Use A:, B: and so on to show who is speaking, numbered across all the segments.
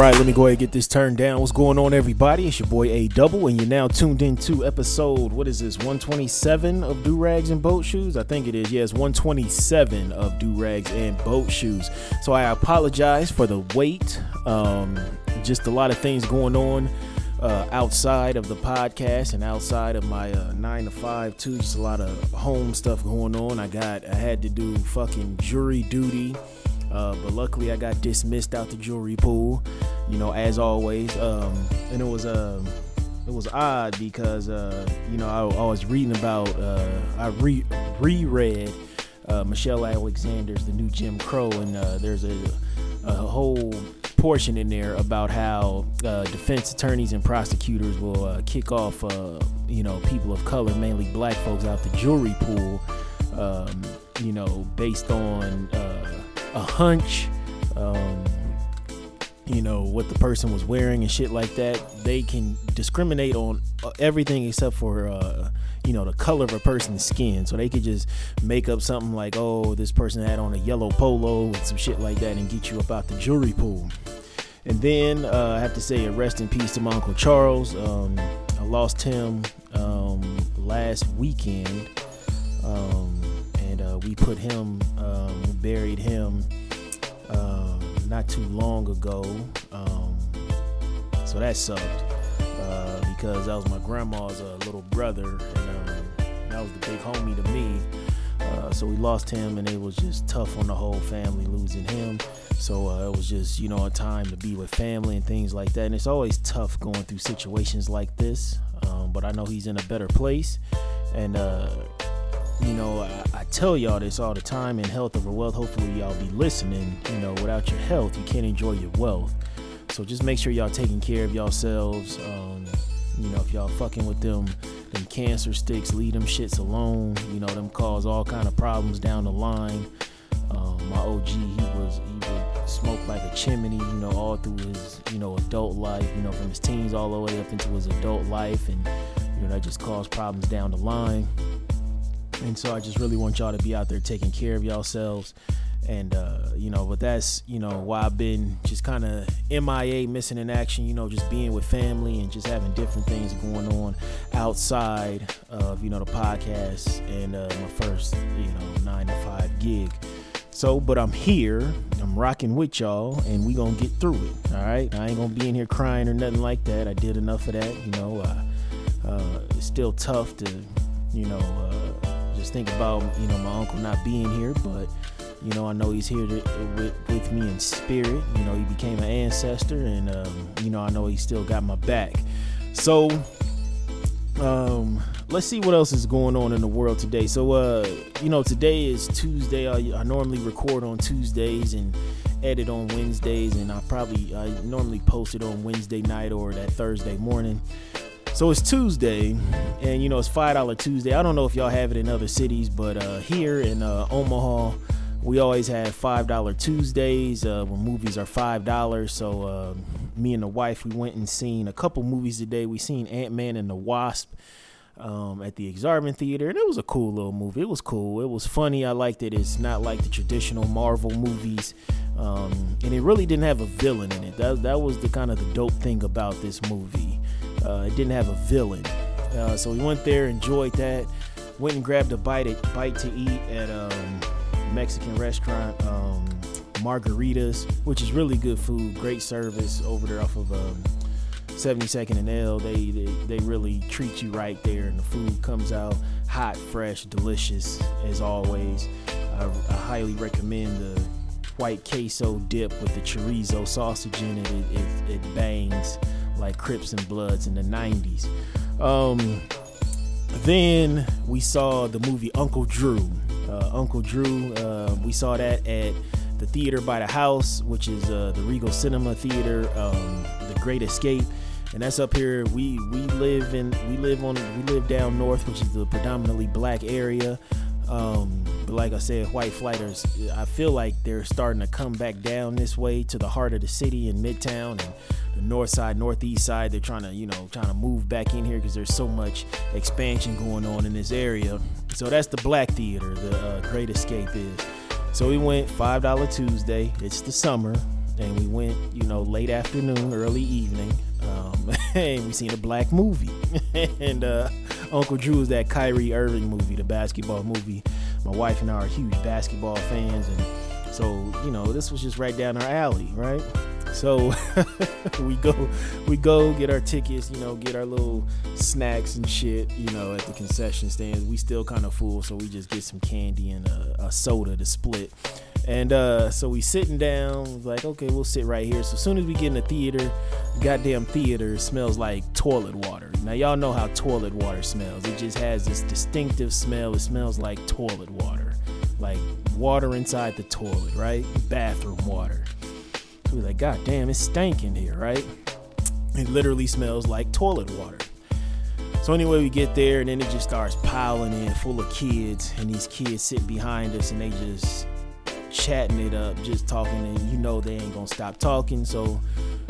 A: Right, let me go ahead and get this turned down. What's going on, everybody? It's your boy A Double, and you're now tuned in to episode. What is this? 127 of Do Rags and Boat Shoes. I think it is. Yes, 127 of Do Rags and Boat Shoes. So I apologize for the wait. Um, just a lot of things going on uh, outside of the podcast and outside of my uh, nine to five too. Just a lot of home stuff going on. I got. I had to do fucking jury duty. Uh, but luckily, I got dismissed out the jury pool, you know, as always. Um, and it was um, it was odd because uh, you know I, I was reading about uh, I re reread uh, Michelle Alexander's The New Jim Crow, and uh, there's a a whole portion in there about how uh, defense attorneys and prosecutors will uh, kick off, uh, you know, people of color, mainly black folks, out the jury pool, um, you know, based on uh, a hunch, um, you know, what the person was wearing and shit like that. They can discriminate on uh, everything except for, uh, you know, the color of a person's skin. So they could just make up something like, oh, this person had on a yellow polo and some shit like that and get you up out the jury pool. And then uh, I have to say, a rest in peace to my Uncle Charles. Um, I lost him um, last weekend. Um, uh, we put him, um, buried him uh, not too long ago. Um, so that sucked uh, because that was my grandma's uh, little brother, and um, that was the big homie to me. Uh, so we lost him, and it was just tough on the whole family losing him. So uh, it was just, you know, a time to be with family and things like that. And it's always tough going through situations like this. Um, but I know he's in a better place. And, uh, you know, I, I tell y'all this all the time in health over wealth. Hopefully, y'all be listening. You know, without your health, you can't enjoy your wealth. So just make sure y'all taking care of yourselves. Um, you know, if y'all fucking with them, them cancer sticks, leave them shits alone. You know, them cause all kind of problems down the line. Um, my OG, he was he would smoke like a chimney. You know, all through his you know adult life. You know, from his teens all the way up into his adult life, and you know that just caused problems down the line. And so I just really want y'all to be out there taking care of yourselves. And, uh, you know, but that's, you know, why I've been just kind of MIA, missing in action, you know, just being with family and just having different things going on outside of, you know, the podcast and uh, my first, you know, nine to five gig. So, but I'm here, I'm rocking with y'all, and we gonna get through it. All right, I ain't gonna be in here crying or nothing like that. I did enough of that, you know. Uh, uh, it's still tough to, you know, uh, just think about, you know, my uncle not being here, but you know, I know he's here to, with, with me in spirit. You know, he became an ancestor, and um, you know, I know he still got my back. So, um, let's see what else is going on in the world today. So, uh, you know, today is Tuesday. I, I normally record on Tuesdays and edit on Wednesdays, and I probably I normally post it on Wednesday night or that Thursday morning. So it's Tuesday, and you know it's five dollar Tuesday. I don't know if y'all have it in other cities, but uh, here in uh, Omaha, we always have five dollar Tuesdays uh, movies are five dollars. So uh, me and the wife we went and seen a couple movies today. We seen Ant Man and the Wasp um, at the Aksarben Theater, and it was a cool little movie. It was cool. It was funny. I liked it. It's not like the traditional Marvel movies, um, and it really didn't have a villain in it. That that was the kind of the dope thing about this movie. Uh, it didn't have a villain, uh, so we went there, enjoyed that. Went and grabbed a bite bite to eat at um, Mexican restaurant, um, Margaritas, which is really good food, great service over there off of um, 72nd and L. They, they they really treat you right there, and the food comes out hot, fresh, delicious as always. I, I highly recommend the white queso dip with the chorizo sausage in it. It, it, it bangs like Crips and Bloods in the 90s. Um, then we saw the movie Uncle Drew. Uh, Uncle Drew, uh, we saw that at the theater by the house, which is uh, the Regal Cinema Theater, um, The Great Escape, and that's up here. We we live in we live on we live down north, which is the predominantly black area. Um, but like I said, white flighters, I feel like they're starting to come back down this way to the heart of the city in Midtown and north side, northeast side. They're trying to, you know, trying to move back in here because there's so much expansion going on in this area. So that's the Black Theater, the uh, Great Escape is. So we went five dollar Tuesday. It's the summer, and we went, you know, late afternoon, early evening. Um, and we seen a black movie, and uh, Uncle Drew is that Kyrie Irving movie, the basketball movie. My wife and I are huge basketball fans, and so you know this was just right down our alley, right? So we go, we go get our tickets, you know, get our little snacks and shit, you know, at the concession stand. We still kind of full, so we just get some candy and a, a soda to split. And uh, so we sitting down, like, okay, we'll sit right here. So as soon as we get in the theater, goddamn theater smells like toilet water. Now y'all know how toilet water smells. It just has this distinctive smell. It smells like toilet water, like water inside the toilet, right? Bathroom water. Like, God damn, it's stinking here, right? It literally smells like toilet water. So anyway, we get there and then it just starts piling in, full of kids, and these kids sit behind us and they just chatting it up, just talking, and you know they ain't gonna stop talking. So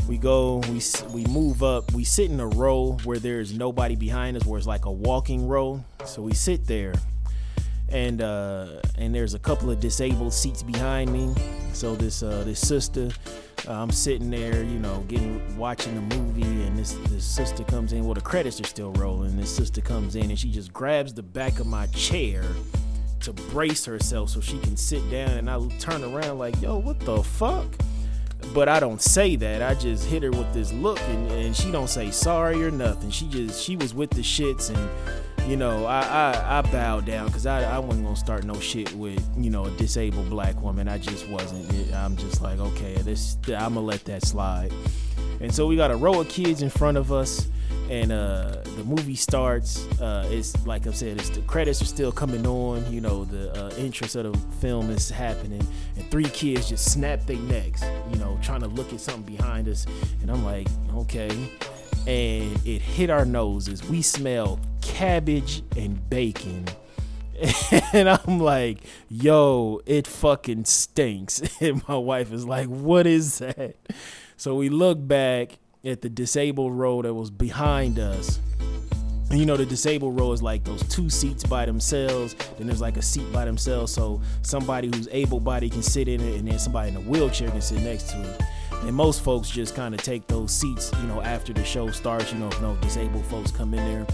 A: we go, we we move up, we sit in a row where there's nobody behind us, where it's like a walking row. So we sit there, and uh, and there's a couple of disabled seats behind me. So this uh, this sister, uh, I'm sitting there, you know, getting watching the movie, and this this sister comes in. Well, the credits are still rolling. This sister comes in and she just grabs the back of my chair to brace herself so she can sit down and I turn around like, yo, what the fuck? But I don't say that. I just hit her with this look and, and she don't say sorry or nothing. She just she was with the shits and you know, I I, I down because I, I wasn't gonna start no shit with, you know, a disabled black woman. I just wasn't. I'm just like, okay, this I'm gonna let that slide. And so we got a row of kids in front of us and uh, the movie starts. Uh, it's like I said, it's the credits are still coming on. You know, the uh, interest of the film is happening, and three kids just snap their necks. You know, trying to look at something behind us, and I'm like, okay. And it hit our noses. We smell cabbage and bacon. And I'm like, yo, it fucking stinks. And my wife is like, what is that? So we look back at the disabled row that was behind us. And you know, the disabled row is like those two seats by themselves. Then there's like a seat by themselves. So somebody who's able bodied can sit in it, and then somebody in a wheelchair can sit next to it. And most folks just kind of take those seats, you know, after the show starts. You know, if no disabled folks come in there.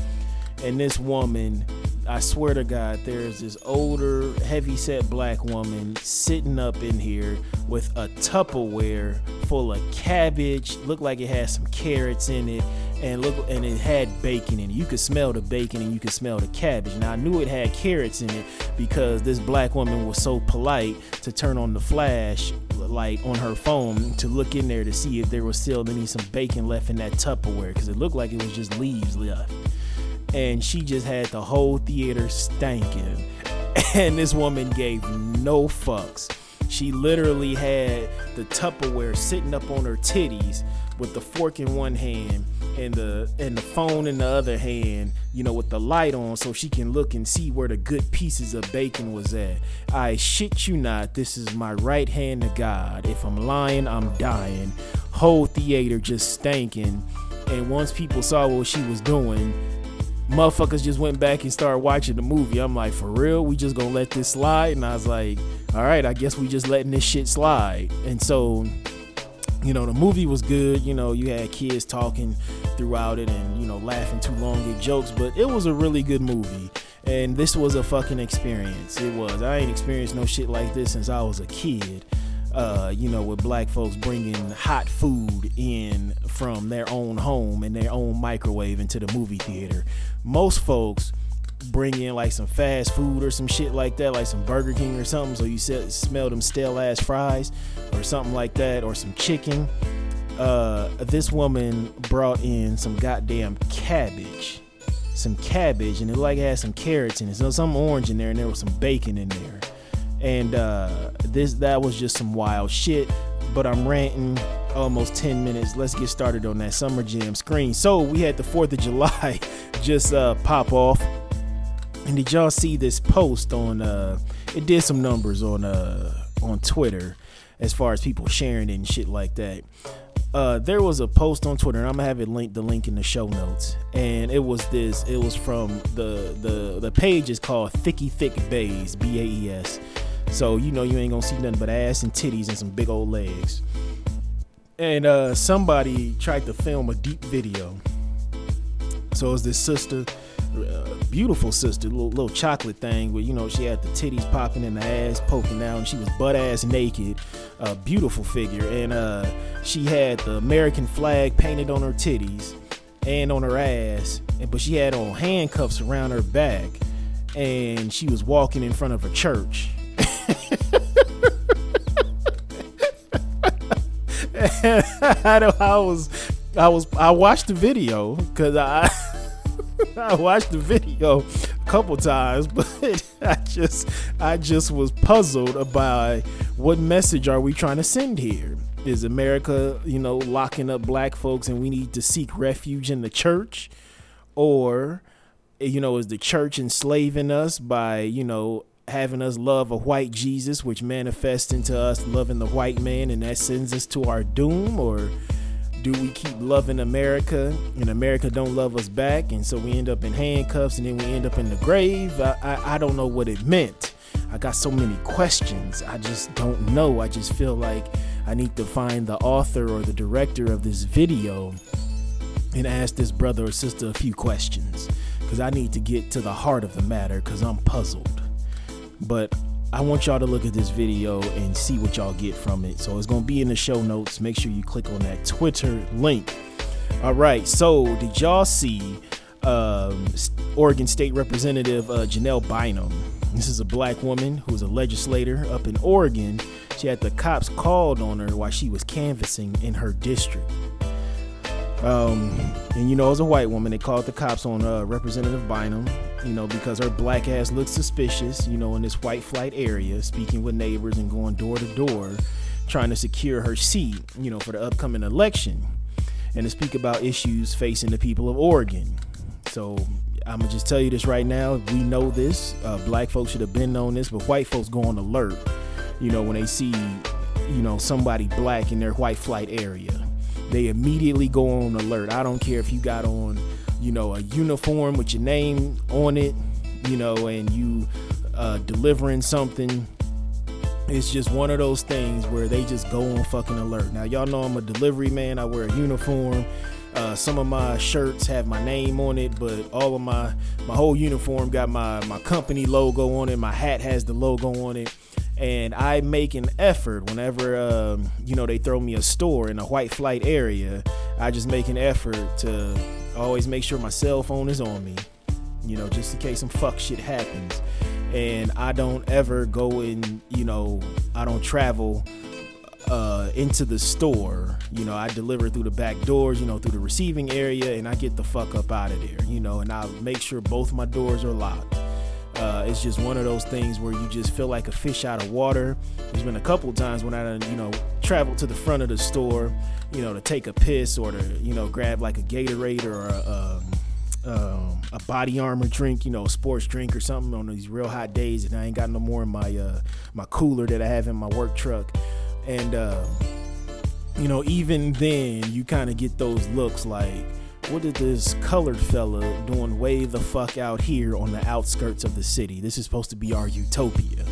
A: And this woman, I swear to God, there's this older, heavy set black woman sitting up in here with a Tupperware full of cabbage. Looked like it had some carrots in it, and look, and it had bacon in it. You could smell the bacon and you could smell the cabbage. Now I knew it had carrots in it because this black woman was so polite to turn on the flash light on her phone to look in there to see if there was still any some bacon left in that Tupperware because it looked like it was just leaves left and she just had the whole theater stanking. And this woman gave no fucks. She literally had the Tupperware sitting up on her titties with the fork in one hand and the and the phone in the other hand, you know, with the light on so she can look and see where the good pieces of bacon was at. I shit you not, this is my right hand to God. If I'm lying, I'm dying. Whole theater just stanking. And once people saw what she was doing, motherfuckers just went back and started watching the movie. I'm like, for real? We just gonna let this slide? And I was like, all right, I guess we just letting this shit slide. And so, you know, the movie was good. You know, you had kids talking throughout it and, you know, laughing too long at jokes, but it was a really good movie. And this was a fucking experience. It was. I ain't experienced no shit like this since I was a kid uh, you know, with black folks bringing hot food in from their own home and their own microwave into the movie theater. Most folks bring in like some fast food or some shit like that, like some Burger King or something. So you smell them stale ass fries or something like that, or some chicken. Uh, this woman brought in some goddamn cabbage, some cabbage, and it like had some carrots in it, so some orange in there, and there was some bacon in there. And uh, this that was just some wild shit. But I'm ranting almost 10 minutes. Let's get started on that summer jam screen. So we had the 4th of July just uh, pop off. And did y'all see this post on uh it did some numbers on uh on Twitter as far as people sharing it and shit like that. Uh, there was a post on Twitter, and I'm gonna have it linked the link in the show notes. And it was this. It was from the the the page is called Thicky Thick Bays B A E S. So you know you ain't gonna see nothing but ass and titties and some big old legs and uh, somebody tried to film a deep video. So it was this sister, uh, beautiful sister, little, little chocolate thing, where you know she had the titties popping in the ass poking out, and she was butt ass naked, a beautiful figure, and uh, she had the American flag painted on her titties and on her ass, and but she had on handcuffs around her back, and she was walking in front of a church. I, I was, I was, I watched the video because I, I watched the video a couple times, but I just, I just was puzzled about what message are we trying to send here. Is America, you know, locking up black folks and we need to seek refuge in the church, or, you know, is the church enslaving us by, you know, having us love a white Jesus, which manifests into us loving the white man, and that sends us to our doom? Or do we keep loving America and America don't love us back, and so we end up in handcuffs and then we end up in the grave? I, I, I don't know what it meant. I got so many questions. I just don't know. I just feel like I need to find the author or the director of this video and ask this brother or sister a few questions because I need to get to the heart of the matter because I'm puzzled. But I want y'all to look at this video and see what y'all get from it. So it's going to be in the show notes. Make sure you click on that Twitter link. All right. So did y'all see um, Oregon State Representative uh, Janelle Bynum? This is a black woman who's a legislator up in Oregon. She had the cops called on her while she was canvassing in her district. Um, and you know, as a white woman, they called the cops on uh, Representative Bynum, you know, because her black ass looked suspicious, you know, in this white flight area, speaking with neighbors and going door to door, trying to secure her seat, you know, for the upcoming election, and to speak about issues facing the people of Oregon. So I'm gonna just tell you this right now. We know this. Uh, black folks should have been known this, but white folks go on alert, you know, when they see, you know, somebody black in their white flight area they immediately go on alert. I don't care if you got on, you know, a uniform with your name on it, you know, and you uh, delivering something. It's just one of those things where they just go on fucking alert. Now, y'all know I'm a delivery man. I wear a uniform. Uh, some of my shirts have my name on it, but all of my my whole uniform got my my company logo on it. My hat has the logo on it and I make an effort whenever um, you know they throw me a store in a white flight area. I just make an effort to always make sure my cell phone is on me, you know, just in case some fuck shit happens. And I don't ever go in, you know, I don't travel uh, into the store. You know, I deliver through the back doors, you know, through the receiving area, and I get the fuck up out of there, you know, and I make sure both my doors are locked. Uh, it's just one of those things where you just feel like a fish out of water. There's been a couple times when I, you know, traveled to the front of the store, you know, to take a piss or to, you know, grab like a Gatorade or a, um, um, a body armor drink, you know, a sports drink or something on these real hot days, and I ain't got no more in my uh, my cooler that I have in my work truck, and uh, you know, even then, you kind of get those looks like what is this colored fella doing way the fuck out here on the outskirts of the city? This is supposed to be our utopia.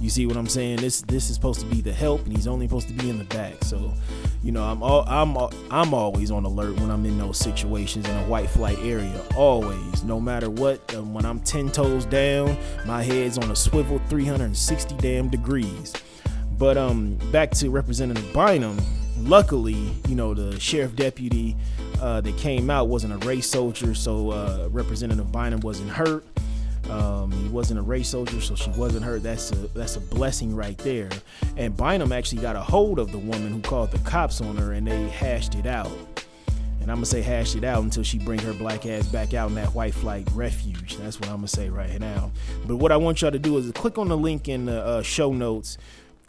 A: You see what I'm saying? This this is supposed to be the help, and he's only supposed to be in the back. So, you know, I'm all, I'm I'm always on alert when I'm in those situations in a white flight area. Always, no matter what. Um, when I'm ten toes down, my head's on a swivel, 360 damn degrees. But um, back to Representative Bynum. Luckily, you know, the sheriff deputy uh, that came out wasn't a race soldier, so uh, Representative Bynum wasn't hurt. Um, he wasn't a race soldier, so she wasn't hurt. That's a that's a blessing right there. And Bynum actually got a hold of the woman who called the cops on her, and they hashed it out. And I'm gonna say hashed it out until she bring her black ass back out in that white flight refuge. That's what I'm gonna say right now. But what I want y'all to do is click on the link in the uh, show notes,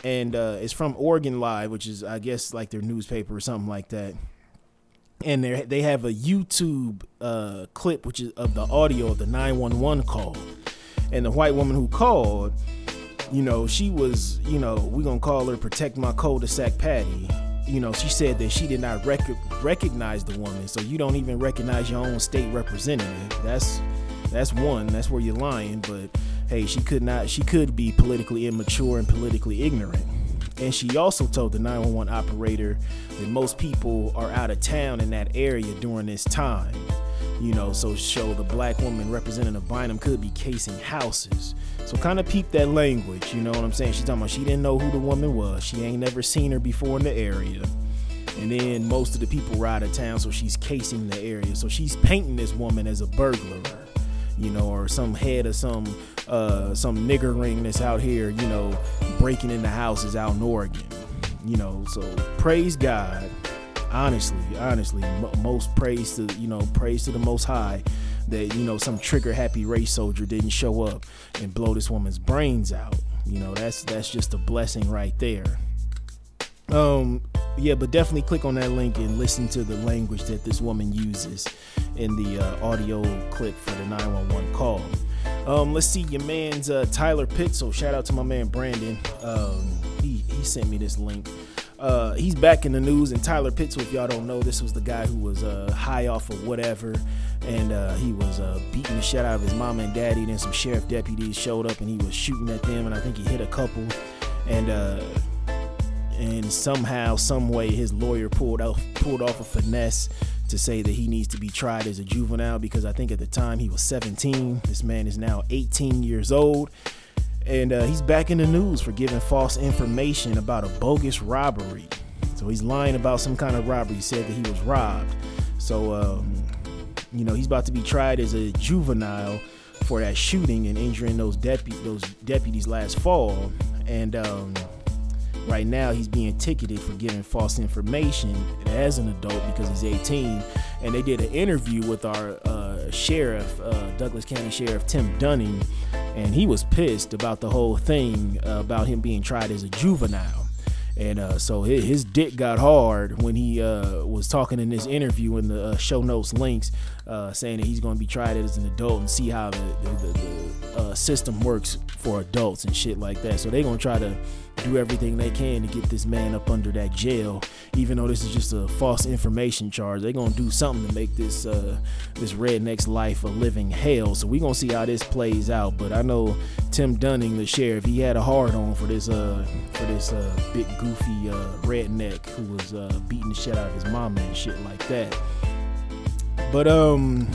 A: and uh, it's from Oregon Live, which is I guess like their newspaper or something like that and they they have a YouTube uh, clip which is of the audio of the 911 call, and the white woman who called, you know, she was, you know, we gonna call her protect my cul-de-sac Patty. You know, she said that she did not rec- recognize the woman, so you don't even recognize your own state representative. That's that's one. That's where you're lying. But hey, she could not. She could be politically immature and politically ignorant. And she also told the 911 operator that most people are out of town in that area during this time. You know, so show the black woman Representative Bynum could be casing houses. So kind of peep that language, you know what I'm saying? She's talking about she didn't know who the woman was. She ain't never seen her before in the area. And then most of the people were out of town, so she's casing the area. So she's painting this woman as a burglar you know, or some head of some uh, some nigger ring that's out here, you know, breaking into houses out in Oregon, you know. So praise God, honestly, honestly, m- most praise to you know, praise to the Most High that you know some trigger happy race soldier didn't show up and blow this woman's brains out. You know, that's that's just a blessing right there. Um, yeah, but definitely click on that link and listen to the language that this woman uses in the uh, audio clip for the 911 call. Um, let's see, your man's uh, Tyler Pitzel. Shout out to my man Brandon. Um, he, he sent me this link. Uh, he's back in the news, and Tyler Pitzel, if y'all don't know, this was the guy who was uh, high off of whatever, and uh, he was uh, beating the shit out of his mom and daddy. Then some sheriff deputies showed up, and he was shooting at them, and I think he hit a couple, and uh, and somehow, some way, his lawyer pulled off pulled off a finesse to say that he needs to be tried as a juvenile because I think at the time he was 17. This man is now 18 years old. And uh, he's back in the news for giving false information about a bogus robbery. So he's lying about some kind of robbery. He said that he was robbed. So, um, you know, he's about to be tried as a juvenile for that shooting and injuring those, those deputies last fall. And um, Right now, he's being ticketed for giving false information as an adult because he's 18. And they did an interview with our uh, sheriff, uh, Douglas County Sheriff Tim Dunning, and he was pissed about the whole thing uh, about him being tried as a juvenile. And uh, so his, his, dick got hard when he uh, was talking in this interview in the uh, show notes links, uh, saying that he's going to be tried as an adult and see how the, the, the, the uh, system works for adults and shit like that. So they're going to try to do everything they can to get this man up under that jail, even though this is just a false information charge. They're gonna do something to make this uh, this redneck's life a living hell. So we gonna see how this plays out. But I know Tim Dunning, the sheriff, he had a hard on for this uh, for this uh, big goofy uh, redneck who was uh, beating the shit out of his mama and shit like that. But um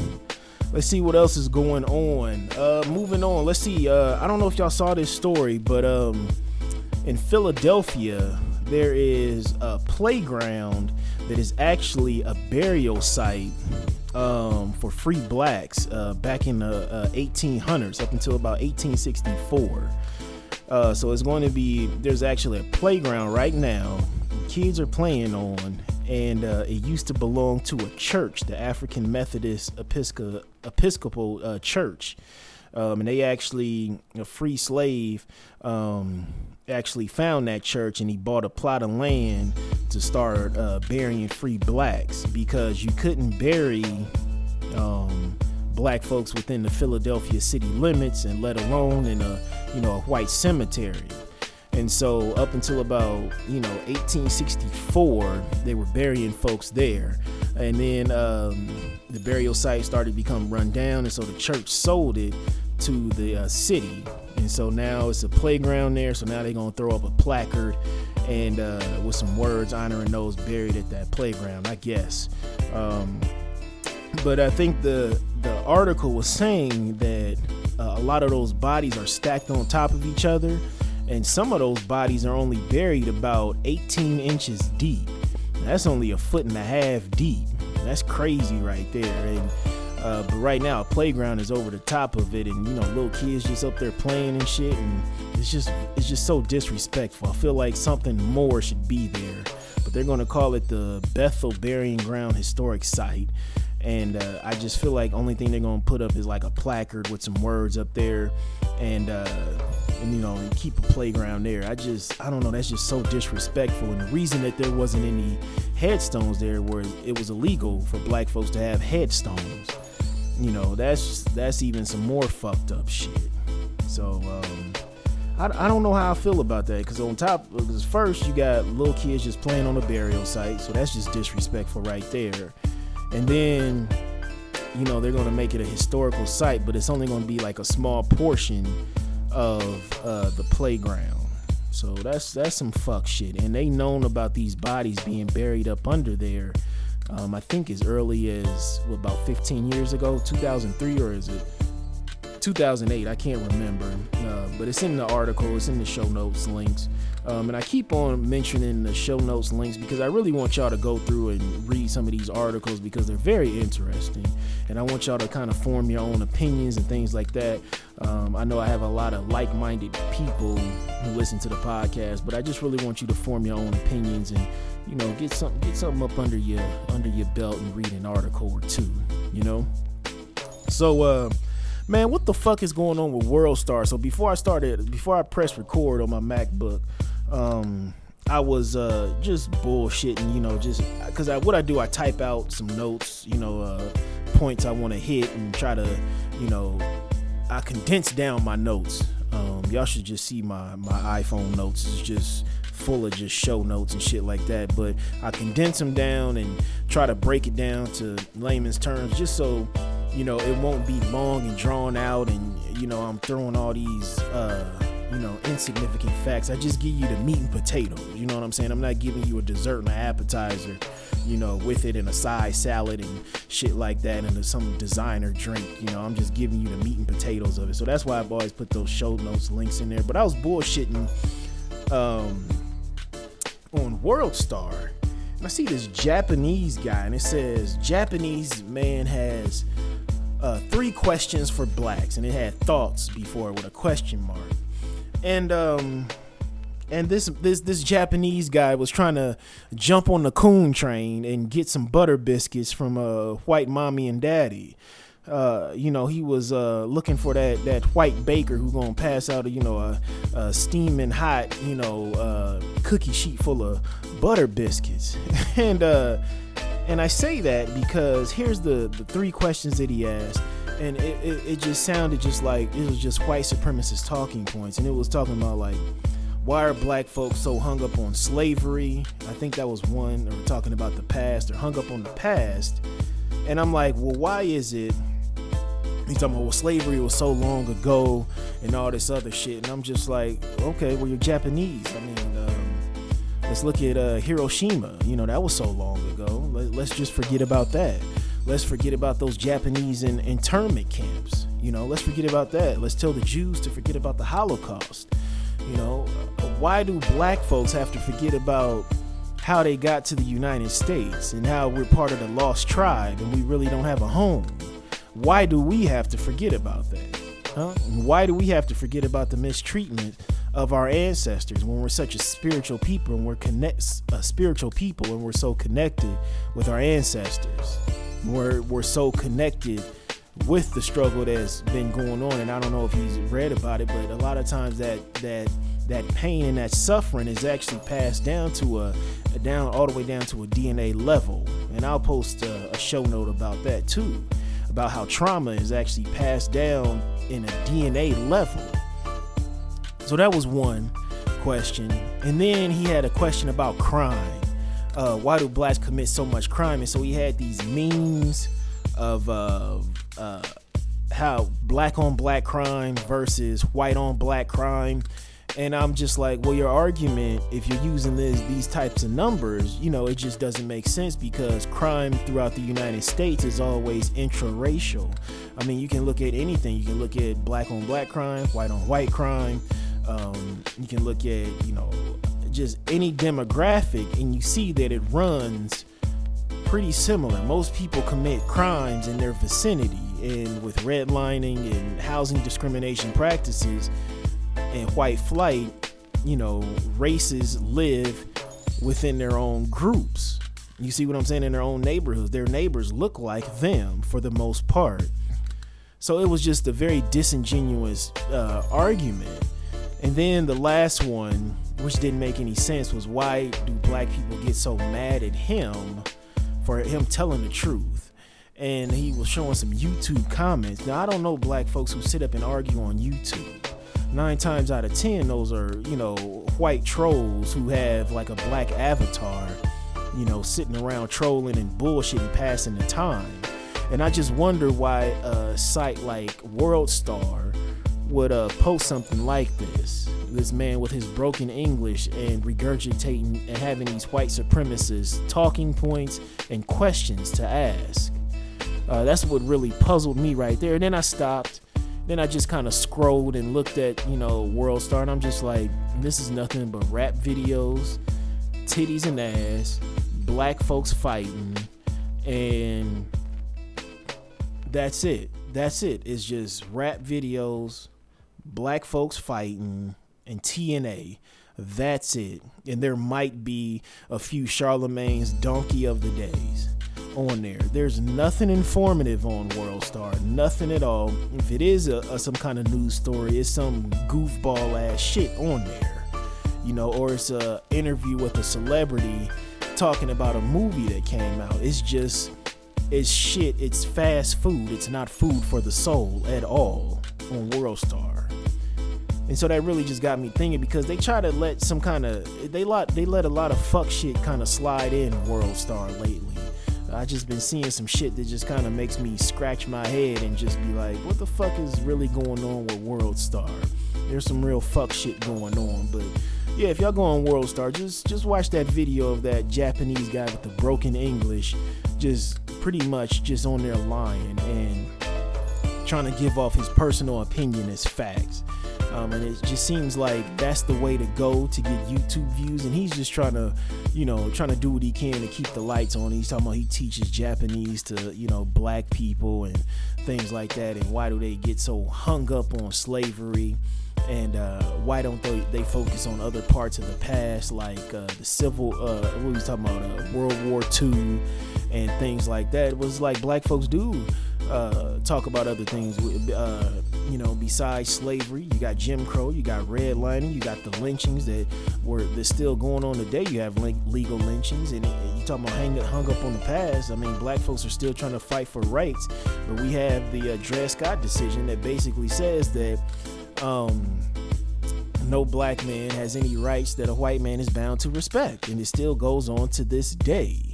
A: let's see what else is going on. Uh, moving on, let's see. Uh, I don't know if y'all saw this story, but um, in Philadelphia, there is a playground that is actually a burial site um, for free blacks uh, back in the uh, 1800s up until about 1864. Uh, so it's going to be there's actually a playground right now. Kids are playing on, and uh, it used to belong to a church, the African Methodist Episcopal, Episcopal uh, Church. Um, and they actually a free slave um, actually found that church and he bought a plot of land to start uh, burying free blacks because you couldn't bury um, black folks within the Philadelphia city limits and let alone in a you know a white cemetery. And so up until about you know 1864, they were burying folks there, and then um, the burial site started to become run down, and so the church sold it to the uh, city and so now it's a playground there. So now they're gonna throw up a placard and uh, with some words honoring those buried at that playground, I guess. Um, but I think the the article was saying that uh, a lot of those bodies are stacked on top of each other, and some of those bodies are only buried about 18 inches deep. That's only a foot and a half deep. That's crazy right there. And Uh, but right now, a playground is over the top of it, and you know, little kids just up there playing and shit, and it's just it's just so disrespectful. I feel like something more should be there, but they're gonna call it the Bethel Burying Ground Historic Site, and uh, I just feel like only thing they're gonna put up is like a placard with some words up there, and uh, and you know, and keep a playground there. I just I don't know. That's just so disrespectful, and the reason that there wasn't any headstones there where it was illegal for black folks to have headstones you know that's that's even some more fucked up shit so um, I, don't know how I feel about that because on top because first you got little kids just playing on a burial site so that's just disrespectful right there and then you know they're gonna make it a historical site but it's only gonna be like a small portion of uh, the playground. So that's that's some fuck shit. And they known about these bodies being buried up under there um, I think as early as well, about 15 years ago, 2003, or is it 2008? I can't remember. Uh, but it's in the article, it's in the show notes links. Um, and I keep on mentioning the show notes links because I really want y'all to go through and read some of these articles because they're very interesting. And I want y'all to kind of form your own opinions and things like that. Um, I know I have a lot of like minded people who listen to the podcast, but I just really want you to form your own opinions and you know get something get something up under your under your belt and read an article or two you know so uh man what the fuck is going on with world star so before i started before i pressed record on my macbook um I was uh, just bullshitting, you know, just because I, what I do, I type out some notes, you know, uh, points I want to hit and try to, you know, I condense down my notes. Um, y'all should just see my my iPhone notes. It's just full of just show notes and shit like that. But I condense them down and try to break it down to layman's terms just so you know it won't be long and drawn out and you know I'm throwing all these uh you know insignificant facts. I just give you the meat and potatoes. You know what I'm saying? I'm not giving you a dessert and an appetizer, you know, with it and a side salad and shit like that and some designer drink. You know, I'm just giving you the meat and potatoes of it. So that's why I've always put those show notes links in there. But I was bullshitting um on World Star. And I see this Japanese guy, and it says Japanese man has uh, three questions for blacks, and it had thoughts before with a question mark. And um, and this this this Japanese guy was trying to jump on the coon train and get some butter biscuits from a uh, white mommy and daddy uh, you know, he was uh, looking for that that white baker who's gonna pass out a you know a, a steaming hot you know uh, cookie sheet full of butter biscuits, and uh, and I say that because here's the the three questions that he asked, and it, it, it just sounded just like it was just white supremacist talking points, and it was talking about like why are black folks so hung up on slavery? I think that was one, or talking about the past, or hung up on the past. And I'm like, well, why is it He's talking about well, slavery was so long ago and all this other shit. And I'm just like, okay, well, you're Japanese. I mean, um, let's look at uh, Hiroshima. You know, that was so long ago. Let, us just forget about that. Let's forget about those Japanese in, internment camps. You know, let's forget about that. Let's tell the Jews to forget about the Holocaust. You know, why do black folks have to forget about how they got to the United States and how we're part of the lost tribe and we really don't have a home? why do we have to forget about that? Huh? Why do we have to forget about the mistreatment of our ancestors when we're such a spiritual people and we're connect a spiritual people and we're so connected with our ancestors? We're we're so connected with the struggle that's been going on, and I don't know if he's read about it, but a lot of times that that that pain and that suffering is actually passed down to a, a down all the way down to a DNA level, and I'll post a, a show note about that too about how trauma is actually passed down in a DNA level. So that was one question. And then he had a question about crime. Uh, why do blacks commit so much crime? And so he had these memes of uh, uh, how black on black crime versus white on black crime and I'm just like, well, your argument, if you're using this, these types of numbers, you know, it just doesn't make sense because crime throughout the United States is always intraracial. I mean, you can look at anything. You can look at black on black crime, white on white crime. Um, you can look at, you know, just any demographic, and you see that it runs pretty similar. Most people commit crimes in their vicinity, and with redlining and housing discrimination practices and white flight, you know, races live within their own groups. You see what I'm saying? In their own neighborhoods. Their neighbors look like them for the most part. So it was just a very disingenuous uh, argument. And then the last one, which didn't make any sense, was why do black people get so mad at him for him telling the truth? And he was showing some YouTube comments. Now, I don't know black folks who sit up and argue on YouTube. Nine times out of ten, those are, you know, white trolls who have like a black avatar, you know, sitting around trolling and bullshitting, passing the time. And I just wonder why a site like WorldStar would uh, post something like this. This man with his broken English and regurgitating and having these white supremacists talking points and questions to ask. Uh, that's what really puzzled me right there. And then I stopped. Then I just kind of scrolled and looked at, you know, WorldStar, and I'm just like, this is nothing but rap videos, titties and ass, black folks fighting, and that's it. That's it. It's just rap videos, black folks fighting, and TNA. That's it. And there might be a few Charlemagne's Donkey of the Days on there. There's nothing informative on WorldStar, nothing at all. If it is a, a, some kind of news story, it's some goofball ass shit on there, you know, or it's a interview with a celebrity talking about a movie that came out. It's just it's shit. It's fast food. It's not food for the soul at all on WorldStar. And so that really just got me thinking because they try to let some kind of they lot they let a lot of fuck shit kind of slide in WorldStar lately. I just been seeing some shit that just kind of makes me scratch my head and just be like, what the fuck is really going on with WorldStar? There's some real fuck shit going on, but yeah, if y'all go on WorldStar, just just watch that video of that Japanese guy with the broken English, just pretty much just on there lying and trying to give off his personal opinion as facts. Um, and it just seems like that's the way to go to get YouTube views. And he's just trying to, you know, trying to do what he can to keep the lights on. He's talking about he teaches Japanese to, you know, black people and things like that. And why do they get so hung up on slavery? and uh, why don't they, they focus on other parts of the past like uh, the civil uh, what was talking about uh, world war ii and things like that it was like black folks do uh, talk about other things uh, you know besides slavery you got jim crow you got redlining you got the lynchings that were that's still going on today you have legal lynchings and you talking about hung up on the past i mean black folks are still trying to fight for rights but we have the dred scott decision that basically says that um, no black man has any rights that a white man is bound to respect. And it still goes on to this day.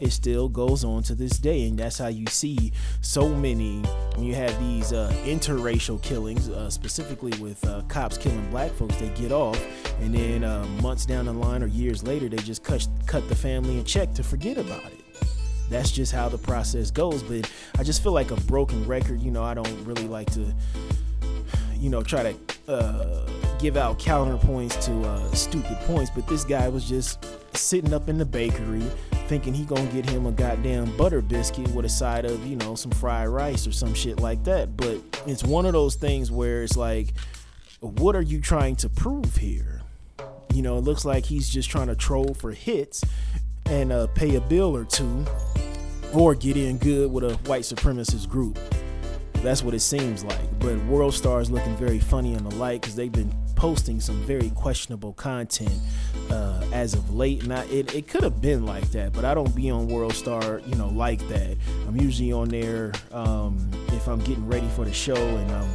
A: It still goes on to this day. And that's how you see so many, when you have these uh, interracial killings, uh, specifically with uh, cops killing black folks, they get off. And then uh, months down the line or years later, they just cut, cut the family a check to forget about it that's just how the process goes. But I just feel like a broken record. You know, I don't really like to you know, try to uh, give out counterpoints to uh, stupid points, but this guy was just sitting up in the bakery thinking he gonna get him a goddamn butter biscuit with a side of, you know, some fried rice or some shit like that. But it's one of those things where it's like, what are you trying to prove here? You know, it looks like he's just trying to troll for hits and uh, pay a bill or two or get in good with a white supremacist group. That's what it seems like. But WorldStar is looking very funny on the light because they've been posting some very questionable content uh, as of late. I, it, it could have been like that, but I don't be on WorldStar, you know, like that. I'm usually on there um, if I'm getting ready for the show and I'm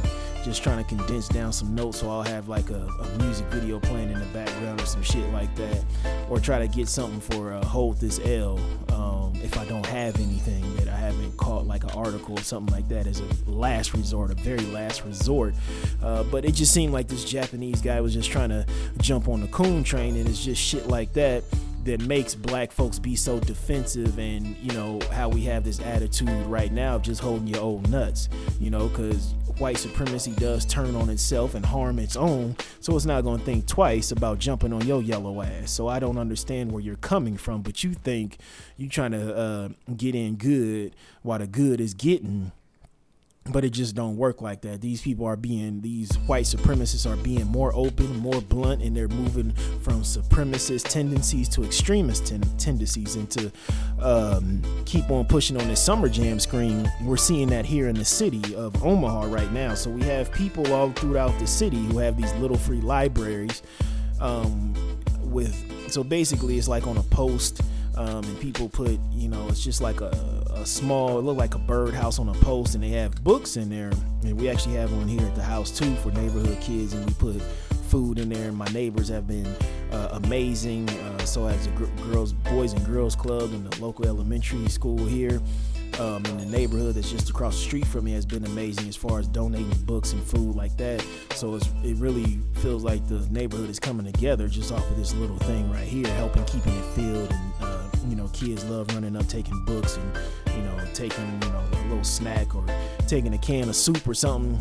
A: just trying to condense down some notes so I'll have like a, a music video playing in the background or some shit like that. Or try to get something for uh, Hold This L um, if I don't have anything that I haven't caught, like an article or something like that, as a last resort, a very last resort. Uh, but it just seemed like this Japanese guy was just trying to jump on the coon train, and it's just shit like that that makes black folks be so defensive and you know how we have this attitude right now of just holding your old nuts you know because white supremacy does turn on itself and harm its own. So it's not going to think twice about jumping on your yellow ass. So i don't understand where you're coming from but you think you're trying to uh, get in good while the good is getting but it just don't work like that. These people are being these white supremacists are being more open more blunt and they're moving from supremacist tendencies to extremist ten- tendencies and to um, keep on pushing on this summer jam screen. We're seeing that here in the city of omaha right now. So we have people all throughout the city who have these little free libraries um, with so basically it's like on a post um, and people put you know it's just like a, a small it look like a birdhouse on a post and they have books in there. And we actually have one here at the house too for neighborhood kids and we put food in there and my neighbors have been uh, amazing. Uh, so as the gr- girls boys and girls club in the local elementary school here. Um, in the neighborhood that's just across the street from me has been amazing as far as donating books and food like that. So it really feels like the neighborhood is coming together just off of this little thing right here, helping keeping it filled and you know kids love running up taking books and you know taking you know a little snack or taking a can of soup or something.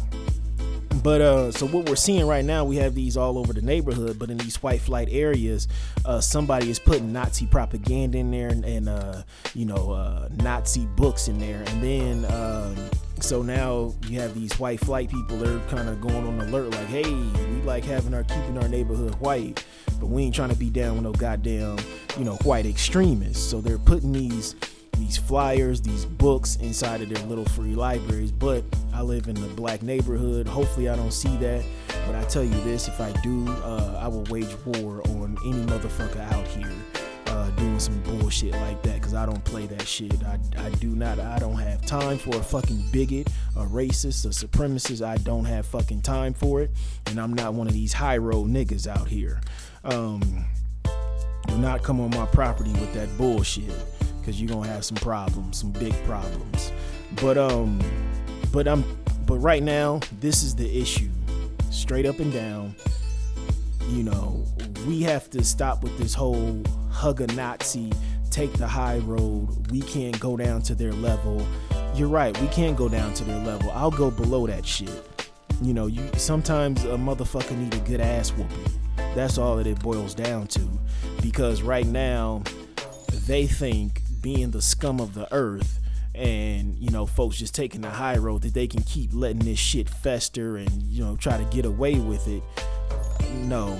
A: But uh, so what we're seeing right now, we have these all over the neighborhood, but in these white flight areas, uh, somebody is putting Nazi propaganda in there and, and uh, you know uh, Nazi books in there, and then um, so now you have these white flight people. They're kind of going on alert, like, hey, we like having our keeping our neighborhood white, but we ain't trying to be down with no goddamn you know white extremists. So they're putting these these flyers, these books inside of their little free libraries. But I live in the black neighborhood. Hopefully, I don't see that. But I tell you this if I do, uh, I will wage war on any motherfucker out here. Uh, doing some bullshit like that because I don't play that shit. I, I do not. I don't have time for a fucking bigot, a racist, a supremacist. I don't have fucking time for it. And I'm not one of these high road niggas out here. Um, do not come on my property with that bullshit because you're gonna have some problems, some big problems. But um, but I'm but right now this is the issue, straight up and down. You know, we have to stop with this whole hug a Nazi, take the high road. We can't go down to their level. You're right, we can't go down to their level. I'll go below that shit. You know, you sometimes a motherfucker need a good ass whooping. That's all that it boils down to. Because right now, they think being the scum of the earth and you know folks just taking the high road that they can keep letting this shit fester and you know try to get away with it no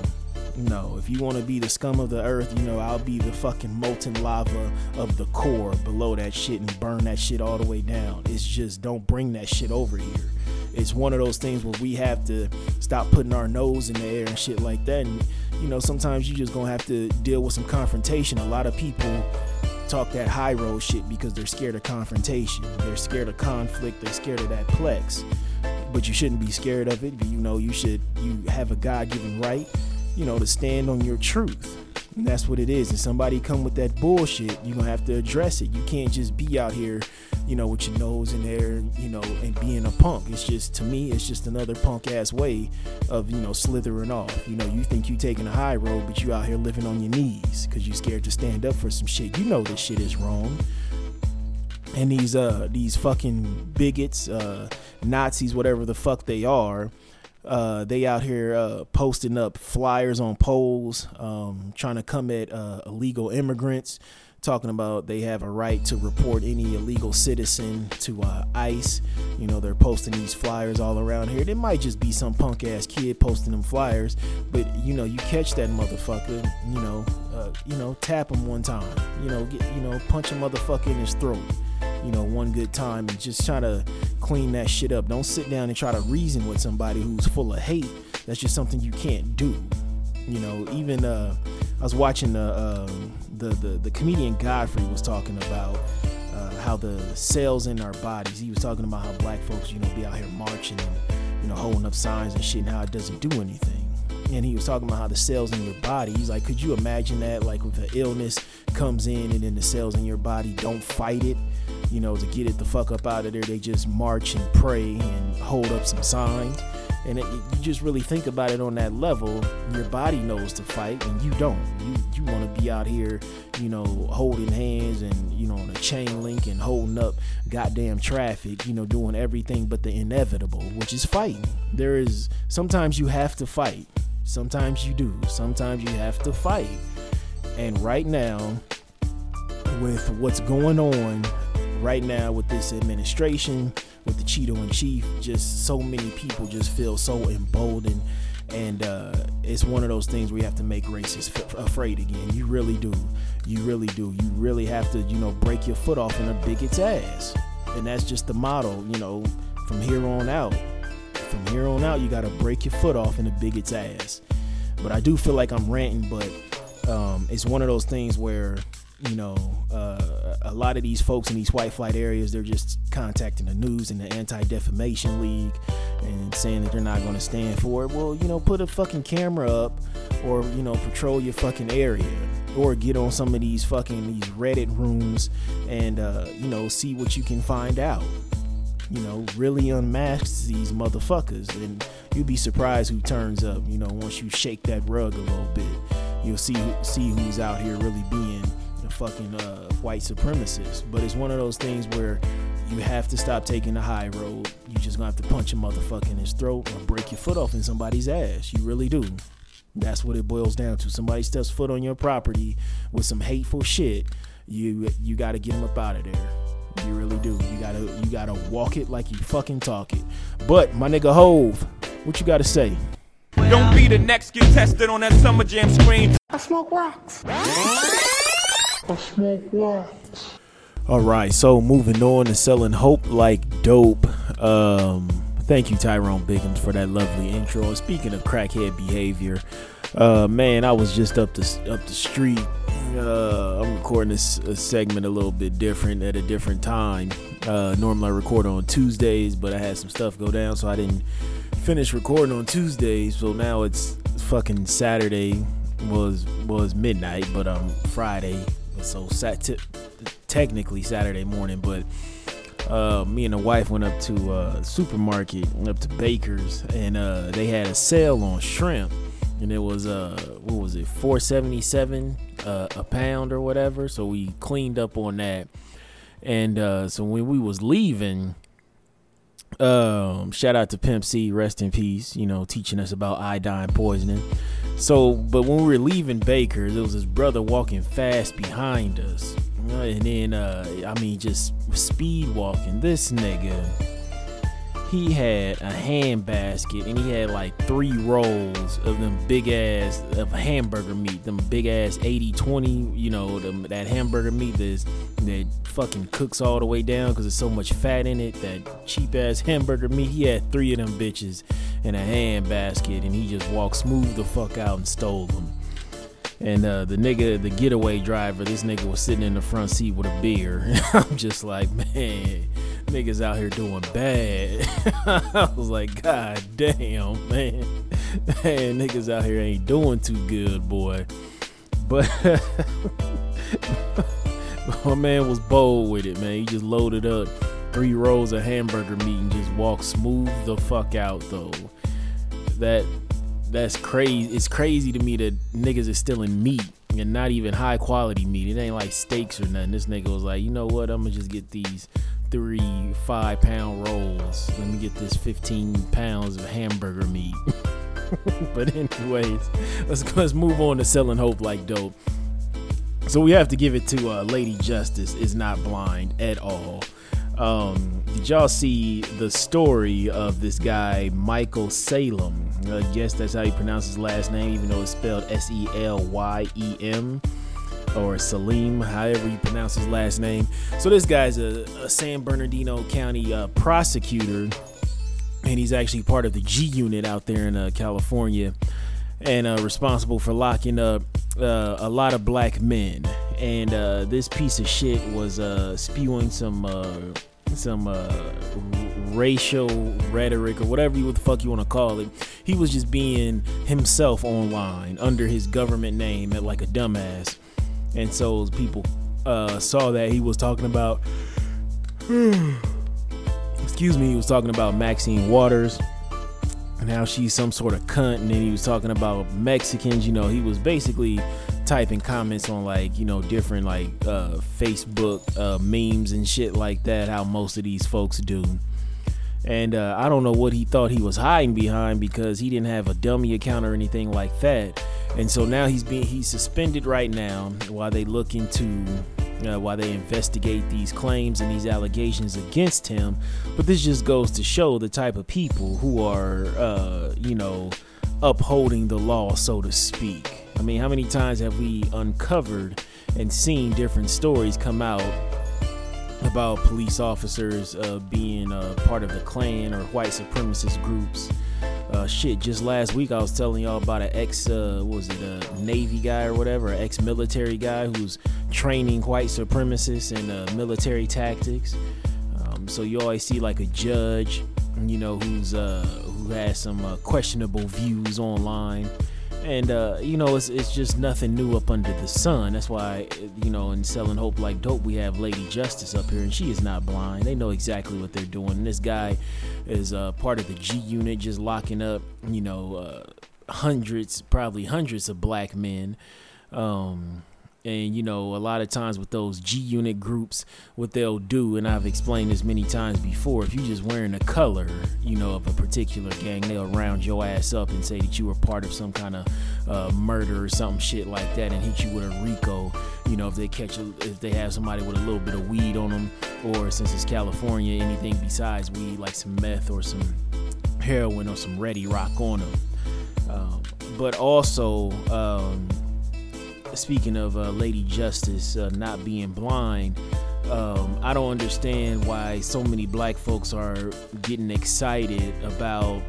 A: no if you want to be the scum of the earth you know i'll be the fucking molten lava of the core below that shit and burn that shit all the way down it's just don't bring that shit over here it's one of those things where we have to stop putting our nose in the air and shit like that and you know sometimes you just gonna have to deal with some confrontation a lot of people talk that high road shit because they're scared of confrontation. They're scared of conflict. They're scared of that plex. But you shouldn't be scared of it. You know, you should you have a God-given right, you know, to stand on your truth. And that's what it is. And somebody come with that bullshit, you're gonna have to address it. You can't just be out here, you know, with your nose in there, you know, and being a punk. It's just to me, it's just another punk ass way of, you know, slithering off. You know, you think you taking a high road, but you out here living on your knees because you scared to stand up for some shit. You know this shit is wrong. And these uh these fucking bigots, uh Nazis, whatever the fuck they are, uh, they out here uh, posting up flyers on poles, um, trying to come at uh, illegal immigrants, talking about they have a right to report any illegal citizen to uh, ICE. You know, they're posting these flyers all around here. It might just be some punk ass kid posting them flyers, but you know, you catch that motherfucker. You know, uh, you know, tap him one time. You know, get you know, punch a motherfucker in his throat you know, one good time and just try to clean that shit up. Don't sit down and try to reason with somebody who's full of hate. That's just something you can't do. You know, even uh, I was watching the, uh, the the the comedian Godfrey was talking about uh, how the cells in our bodies. He was talking about how black folks, you know, be out here marching and you know holding up signs and shit, and how it doesn't do anything and he was talking about how the cells in your body he's like could you imagine that like if an illness comes in and then the cells in your body don't fight it you know to get it the fuck up out of there they just march and pray and hold up some signs And it, you just really think about it on that level. Your body knows to fight, and you don't. You you want to be out here, you know, holding hands and you know on a chain link and holding up goddamn traffic. You know, doing everything but the inevitable, which is fighting. There is sometimes you have to fight. Sometimes you do. Sometimes you have to fight. And right now, with what's going on right now with this administration, with the Cheeto in chief, just so many people just feel so emboldened. And uh, it's one of those things where you have to make racists f- afraid again. You really do. You really do. You really have to, you know, break your foot off in a bigot's ass. And that's just the motto, you know, from here on out. From here on out, you got to break your foot off in a bigot's ass. But I do feel like I'm ranting, but um, it's one of those things where you know, uh, a lot of these folks in these white flight areas, they're just contacting the news and the Anti Defamation League and saying that they're not going to stand for it. Well, you know, put a fucking camera up or, you know, patrol your fucking area or get on some of these fucking these Reddit rooms and, uh, you know, see what you can find out. You know, really unmasks these motherfuckers. And you'd be surprised who turns up, you know, once you shake that rug a little bit. You'll see see who's out here really being fucking uh, white supremacists. But it's one of those things where you have to stop taking the high road. You just gonna have to punch a motherfucker in his throat or break your foot off in somebody's ass. You really do. That's what it boils down to. Somebody steps foot on your property with some hateful shit. You you gotta get them up out of there. You really do. You gotta you gotta walk it like you fucking talk it. But my nigga Hove, what you gotta say?
B: Don't be the next get tested on that summer jam screen.
C: I smoke rocks.
A: All right, so moving on to selling hope like dope. Um, thank you, Tyrone Biggums, for that lovely intro. Speaking of crackhead behavior, uh, man, I was just up the up the street. Uh, I'm recording this segment a little bit different at a different time. Uh, normally I record on Tuesdays, but I had some stuff go down, so I didn't finish recording on Tuesdays. So now it's fucking Saturday was was midnight, but um Friday so sat t- technically Saturday morning, but uh, me and the wife went up to uh, supermarket, went up to Baker's, and uh, they had a sale on shrimp, and it was uh, what was it, four seventy seven uh, a pound or whatever. So we cleaned up on that, and uh, so when we was leaving. Um, shout out to Pimp C, rest in peace. You know, teaching us about iodine poisoning. So, but when we were leaving Baker's, there was his brother walking fast behind us. And then, uh, I mean, just speed walking. This nigga, he had a hand basket and he had like three rolls of them big ass of hamburger meat, them big ass 80 20, you know, them, that hamburger meat that's, that fucking cooks all the way down because there's so much fat in it. That cheap ass hamburger meat. He had three of them bitches in a hand basket and he just walked smooth the fuck out and stole them. And uh, the nigga, the getaway driver, this nigga was sitting in the front seat with a beer. I'm just like, man, niggas out here doing bad. I was like, God damn, man. Man, niggas out here ain't doing too good, boy. But my man was bold with it, man. He just loaded up three rolls of hamburger meat and just walked smooth the fuck out, though. That that's crazy. It's crazy to me that niggas is stealing meat and not even high quality meat. It ain't like steaks or nothing. This nigga was like, you know what? I'm gonna just get these three five pound rolls. Let me get this 15 pounds of hamburger meat. but anyways, let's let's move on to selling hope like dope. So we have to give it to uh, Lady Justice is not blind at all. Um, did y'all see the story of this guy Michael Salem? I guess that's how you pronounce his last name, even though it's spelled S E L Y E M or Salim, however you pronounce his last name. So this guy's a, a San Bernardino County uh, prosecutor, and he's actually part of the G Unit out there in uh, California, and uh, responsible for locking up uh, a lot of black men. And uh, this piece of shit was uh, spewing some some racial rhetoric or whatever you the fuck you want to call it. He was just being himself online under his government name at like a dumbass. And so people uh, saw that he was talking about excuse me, he was talking about Maxine Waters and how she's some sort of cunt. And then he was talking about Mexicans. You know, he was basically typing comments on like you know different like uh, Facebook uh, memes and shit like that. How most of these folks do. And uh, I don't know what he thought he was hiding behind because he didn't have a dummy account or anything like that. And so now he's being he's suspended right now while they look into uh, while they investigate these claims and these allegations against him. But this just goes to show the type of people who are, uh, you know, upholding the law, so to speak. I mean, how many times have we uncovered and seen different stories come out about police officers uh, being uh, part of the Klan or white supremacist groups? Uh, shit, just last week I was telling y'all about an ex, uh, was it a Navy guy or whatever, an ex-military guy who's training white supremacists in uh, military tactics. Um, so you always see like a judge, you know, who's uh, who has some uh, questionable views online and uh, you know it's, it's just nothing new up under the sun. That's why you know in selling hope like dope we have lady justice up here and she is not blind. They know exactly what they're doing. And this guy is uh, part of the g unit just locking up you know uh, hundreds probably hundreds of black men. Um, and you know, a lot of times with those G unit groups, what they'll do, and I've explained this many times before, if you're just wearing the color, you know, of a particular gang, they'll round your ass up and say that you were part of some kind of uh, murder or some shit like that and hit you with a RICO. You know, if they catch, a, if they have somebody with a little bit of weed on them, or since it's California, anything besides weed, like some meth or some heroin or some ready rock on them. Um, but also, um, speaking of uh, Lady Justice uh, not being blind, um, I don't understand why so many black folks are getting excited about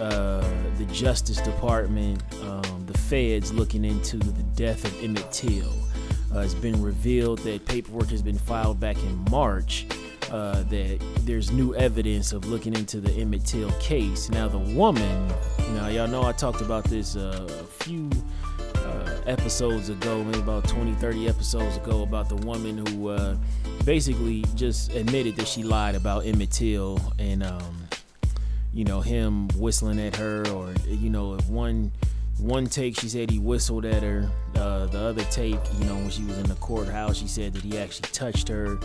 A: uh, the Justice Department, um, the feds looking into the death of Emmett Till. Uh, it's been revealed that paperwork has been filed back in March. Uh, that there's new evidence of looking into the Emmett Till case. Now, the woman, now y'all know I talked about this uh, a few episodes ago, maybe about 20, 30 episodes ago, about the woman who uh, basically just admitted that she lied about Emmett Till and, um, you know, him whistling at her, or, you know, if one one take she said he whistled at her uh, the other take you know when she was in the courthouse she said that he actually touched her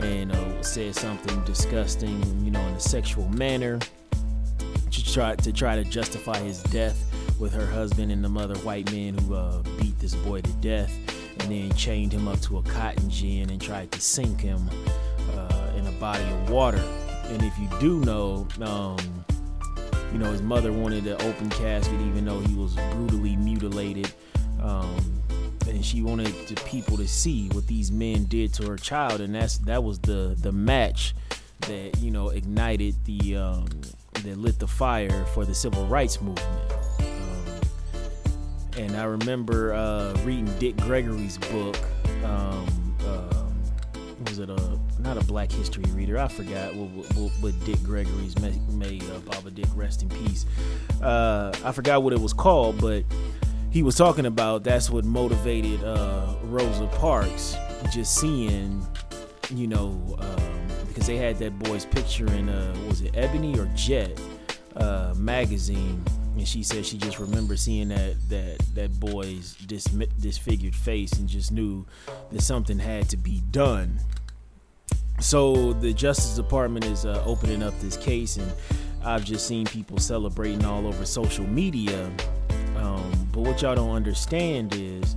A: and uh, said something disgusting you know in a sexual manner to try to try to justify his death with her husband and the other white men who uh, beat this boy to death and then chained him up to a cotton gin and tried to sink him uh, in a body of water. And if you do know, um, you know, his mother wanted an open casket even though he was brutally mutilated. Um, and she wanted the people to see what these men did to her child, and that's that was the the match that you know ignited the um, that lit the fire for the civil rights movement. And I remember uh, reading Dick Gregory's book. Um, uh, was it a not a Black History reader? I forgot what, what, what Dick Gregory's made. Uh, Baba Dick, rest in peace. Uh, I forgot what it was called, but he was talking about that's what motivated uh, Rosa Parks. Just seeing, you know, um, because they had that boy's picture in uh, was it Ebony or Jet uh, magazine and she said she just remembered seeing that that that boy's dis- disfigured face and just knew that something had to be done. So the Justice Department is uh, opening up this case, and I've just seen people celebrating all over social media. Um, but what y'all don't understand is.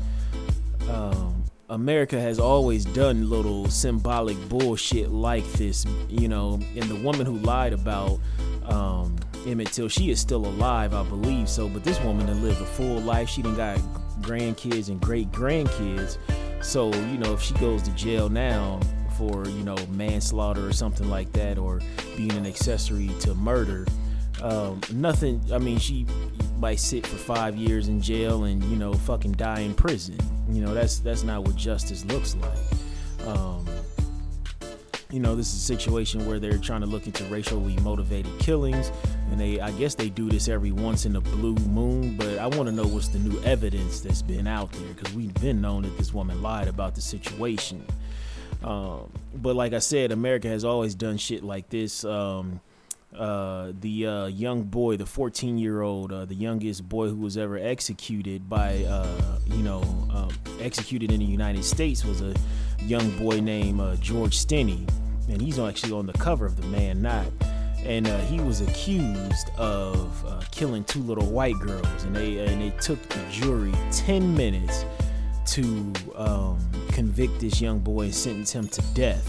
A: Um, America has always done little symbolic bullshit like this, you know. And the woman who lied about um, Emmett Till. She is still alive, I believe so. But this woman done lived a full life. She done got grandkids and great grandkids. So, you know, if she goes to jail now for, you know, manslaughter or something like that, or being an accessory to murder, um, nothing, I mean, she might sit for five years in jail and, you know, fucking die in prison. You know, that's that's not what justice looks like. Um, you know, this is a situation where they're trying to look into racially motivated killings, and they, I guess, they do this every once in a blue moon. But I want to know what's the new evidence that's been out there because we've been known that this woman lied about the situation. Um, but like I said, America has always done shit like this. Um, uh, the uh, young boy, the 14 year old, uh, the youngest boy who was ever executed by, uh, you know, um, executed in the United States was a young boy named uh, George Stinney. And he's actually on the cover of the Man Not. And uh, he was accused of killing two little white girls. And they, and it took the jury 10 minutes to um, convict this young boy and sentence him to death.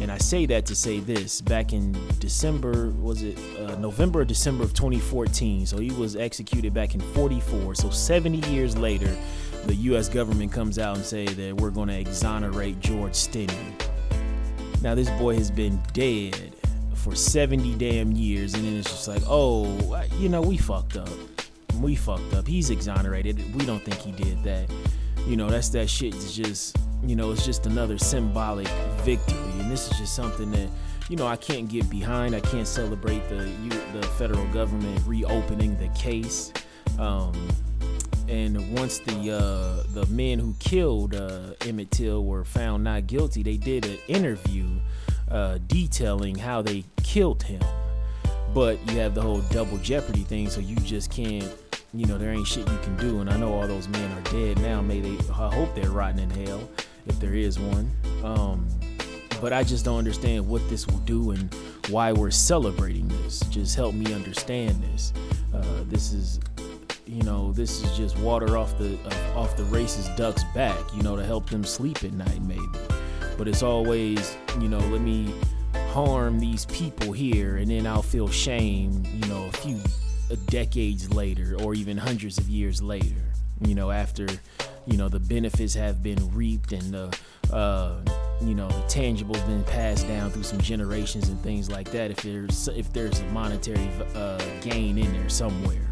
A: And I say that to say this back in December, was it uh, November or December of 2014? So he was executed back in 44. So 70 years later, the U.S. government comes out and say that we're going to exonerate George Stinney. Now, this boy has been dead for 70 damn years, and then it's just like, oh, you know, we fucked up. We fucked up. He's exonerated. We don't think he did that. You know, that's that shit. It's just you know, it's just another symbolic victory. And this is just something that, you know, I can't get behind. I can't celebrate the the federal government reopening the case. Um, and once the uh, the men who killed uh, Emmett Till were found not guilty, they did an interview uh, detailing how they killed him. But you have the whole double jeopardy thing, so you just can't you know, there ain't shit you can do. And I know all those men are dead now. May they, I hope they're rotting in hell if there is one. Um, but I just don't understand what this will do and why we're celebrating this. Just help me understand this. Uh, this is, you know, this is just water off the uh, off the racist ducks' back. You know, to help them sleep at night, maybe. But it's always, you know, let me harm these people here, and then I'll feel shame. You know, a few decades later, or even hundreds of years later. You know, after you know the benefits have been reaped and the uh, you know the tangibles been passed down through some generations and things like that if there's if there's a monetary uh, gain in there somewhere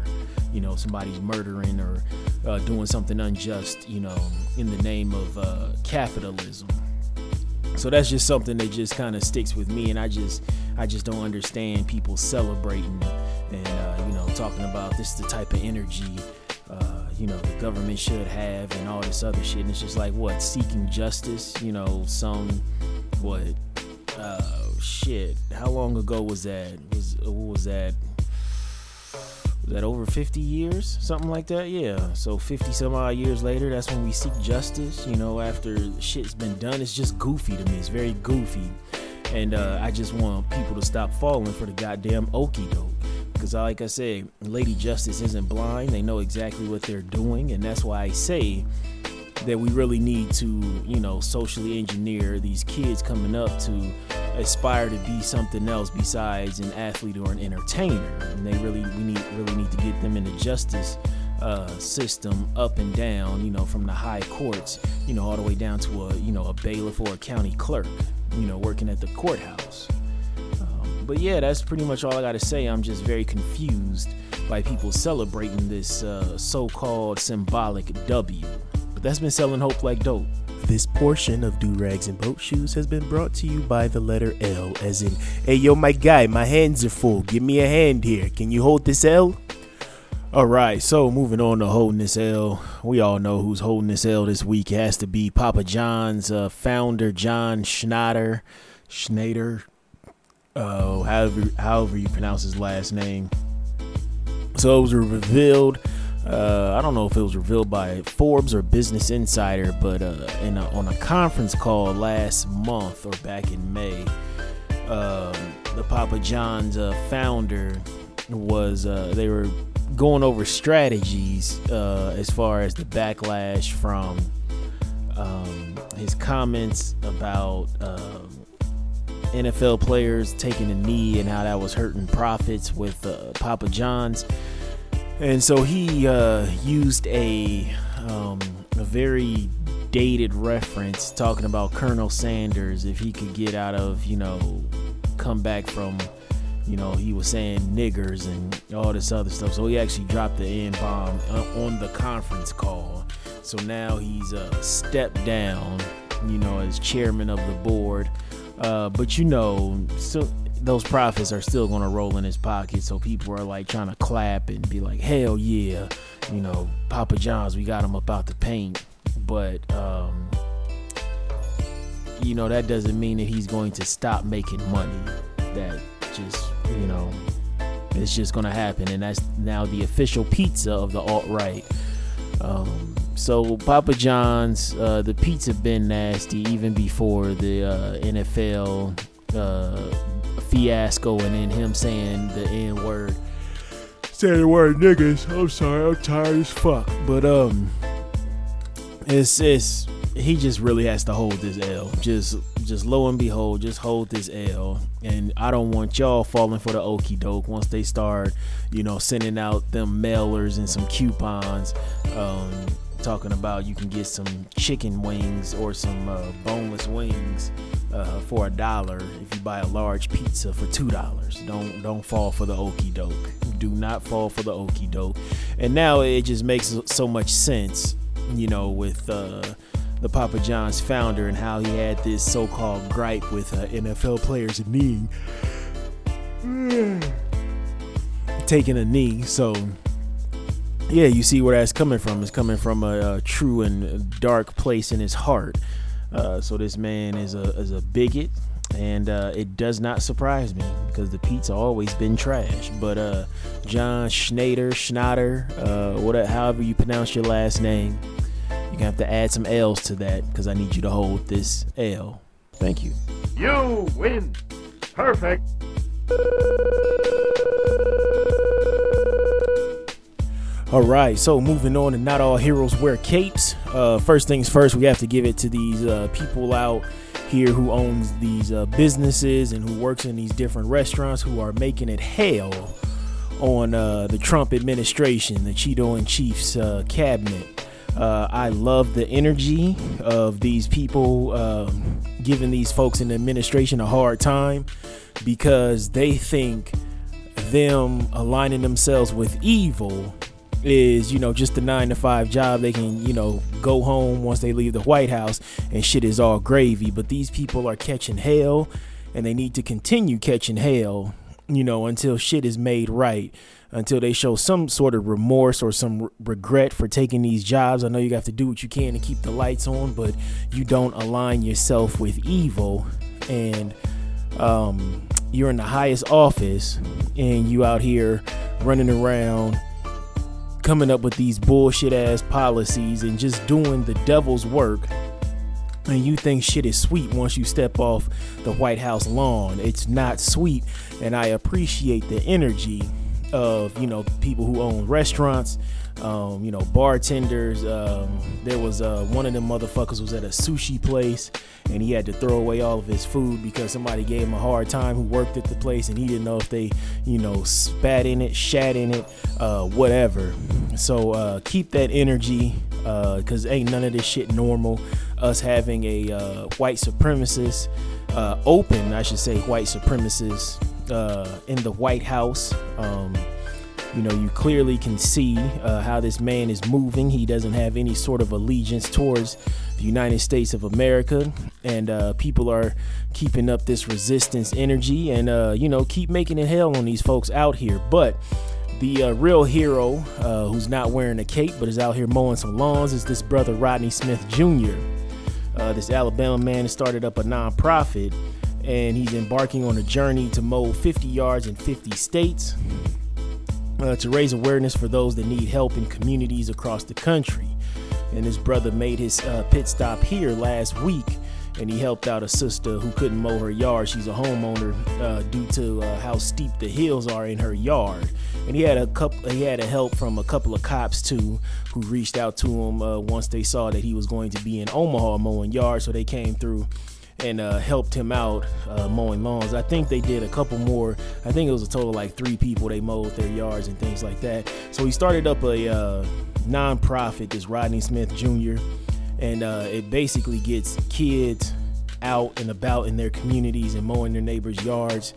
A: you know somebody's murdering or uh, doing something unjust you know in the name of uh, capitalism so that's just something that just kind of sticks with me and i just i just don't understand people celebrating and uh, you know talking about this is the type of energy uh, you know, the government should have and all this other shit. And it's just like, what, seeking justice? You know, some, what, uh, shit. How long ago was that? Was What was that? That over 50 years? Something like that? Yeah. So 50 some odd years later, that's when we seek justice. You know, after shit's been done, it's just goofy to me. It's very goofy. And uh, I just want people to stop falling for the goddamn okey doke. Because, like I say, Lady Justice isn't blind. They know exactly what they're doing. And that's why I say that we really need to, you know, socially engineer these kids coming up to aspire to be something else besides an athlete or an entertainer. And they really, we need, really need to get them in the justice uh, system up and down, you know, from the high courts, you know, all the way down to a, you know, a bailiff or a county clerk, you know, working at the courthouse but yeah, that's pretty much all I got to say. I'm just very confused by people celebrating this uh, so called symbolic W. But that's been selling hope like dope.
C: This portion of Do Rags and Boat Shoes has been brought to you by the letter L, as in, hey yo, my guy, my hands are full. Give me a hand here. Can you hold this L?
A: All right, so moving on to holding this L, we all know who's holding this L this week. It has to be Papa John's uh, founder, John Schneider. Schneider, uh, however however you pronounce his last name. So it was revealed. Uh, I don't know if it was revealed by Forbes or Business Insider, but uh, in a, on a conference call last month or back in May, uh, the Papa John's uh, founder was uh, they were going over strategies as far as the backlash from um, his comments about um, NFL players taking a knee and how that was hurting profits with Papa John's. And so he uh, used a, um, a very dated reference talking about Colonel Sanders if he could get out of, you know, come back from, you know, he was saying niggers and all this other stuff. So he actually dropped the N bomb uh, on the conference call. So now he's uh, stepped down, you know, as chairman of the board. Uh, but you know, so those profits are still gonna roll in his pocket. So people are like trying to clap and be like, "Hell yeah!" You know, Papa John's, we got him about the paint. But um, you know, that doesn't mean that he's going to stop making money. That just you know it's just gonna happen, and that's now the official pizza of the alt right. Um, so Papa John's, uh, the pizza been nasty even before the uh, NFL uh, fiasco, and then him saying the N word. Saying the word niggas. I'm sorry, I'm tired as fuck. But um, it's it's he just really has to hold this L. Just just lo and behold, just hold this L. And I don't want y'all falling for the okey doke once they start, you know, sending out them mailers and some coupons, um, talking about you can get some chicken wings or some uh, boneless wings uh, for a dollar if you buy a large pizza for two dollars. Don't don't fall for the okey doke. Do not fall for the okey doke. And now it just makes so much sense, you know, with. Uh, the Papa John's founder and how he had this so-called gripe with uh, NFL players knee taking a knee. So yeah, you see where that's coming from. It's coming from a, a true and dark place in his heart. Uh, so this man is a is a bigot, and uh, it does not surprise me because the pizza always been trash. But uh, John Schneider, Schneider, uh, whatever, however you pronounce your last name, you're gonna have to add some L's to that because I need you to hold this L. Thank you.
D: You win. Perfect.
A: All right, so moving on to not all heroes wear capes. Uh, first things first, we have to give it to these uh, people out here who owns these uh, businesses and who works in these different restaurants who are making it hell on uh, the Trump administration, the Cheeto and Chiefs uh, cabinet. Uh, I love the energy of these people um, giving these folks in the administration a hard time because they think them aligning themselves with evil is you know just a nine to five job. They can you know go home once they leave the white house and shit is all gravy. But these people are catching hell and they need to continue catching hell you know until shit is made right until they show some sort of remorse or some re- regret for taking these jobs. I know you have to do what you can to keep the lights on but you don't align yourself with evil and um, you're in the highest office and you out here running around coming up with these bullshit ass policies and just doing the devil's work and you think shit is sweet once you step off the White House lawn. It's not sweet, and I appreciate the energy of you know people who own restaurants, um, you know bartenders. Um, there was uh, one of them motherfuckers was at a sushi place, and he had to throw away all of his food because somebody gave him a hard time who worked at the place, and he didn't know if they you know spat in it, shat in it, uh, whatever. So uh, keep that energy because ain't none of this shit normal. Us having a uh, white supremacist, uh, open, I should say, white supremacist uh, in the White House. Um, you know, you clearly can see uh, how this man is moving. He doesn't have any sort of allegiance towards the United States of America, and uh, people are keeping up this resistance energy, and uh, you know, keep making it hell on these folks out here. But the uh, real hero, uh, who's not wearing a cape but is out here mowing some lawns, is this brother Rodney Smith Jr. Uh, this Alabama man started up a nonprofit and he's embarking on a journey to mow 50 yards in 50 states uh, to raise awareness for those that need help in communities across the country. And his brother made his uh, pit stop here last week and he helped out a sister who couldn't mow her yard. She's a homeowner uh, due to uh, how steep the hills are in her yard. And he had a couple. He had a help from a couple of cops too, who reached out to him uh, once they saw that he was going to be in Omaha mowing yards. So they came through and uh, helped him out uh, mowing lawns. I think they did a couple more. I think it was a total like three people they mowed their yards and things like that. So he started up a uh, nonprofit, this Rodney Smith Jr and uh, it basically gets kids out and about in their communities and mowing their neighbors' yards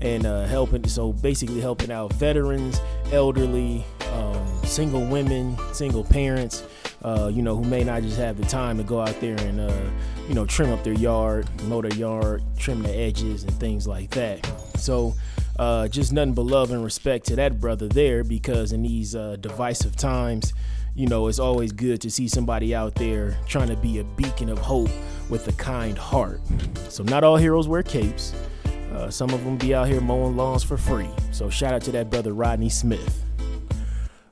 A: and uh, helping. So basically, helping out veterans, elderly, um, single women, single parents. Uh, you know, who may not just have the time to go out there and, uh, you know, trim up their yard, mow their yard, trim the edges, and things like that. So, uh, just nothing but love and respect to that brother there because in these uh, divisive times, you know, it's always good to see somebody out there trying to be a beacon of hope with a kind heart. So, not all heroes wear capes. Uh, some of them be out here mowing lawns for free. So shout out to that brother Rodney Smith.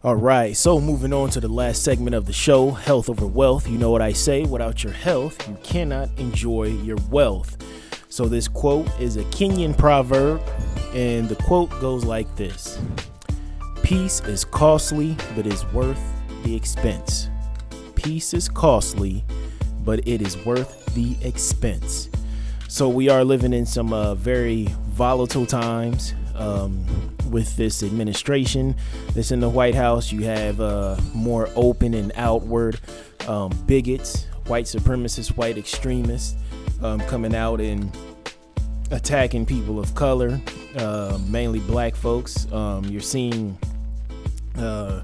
A: All right, so moving on to the last segment of the show health over wealth. You know what I say without your health, you cannot enjoy your wealth. So, this quote is a Kenyan proverb, and the quote goes like this Peace is costly, but is worth the expense. Peace is costly, but it is worth the expense. So, we are living in some uh, very volatile times. Um, with this administration that's in the White House. You have uh, more open and outward um, bigots, white supremacists, white extremists um, coming out and attacking people of color, uh, mainly black folks. Um, you're seeing uh,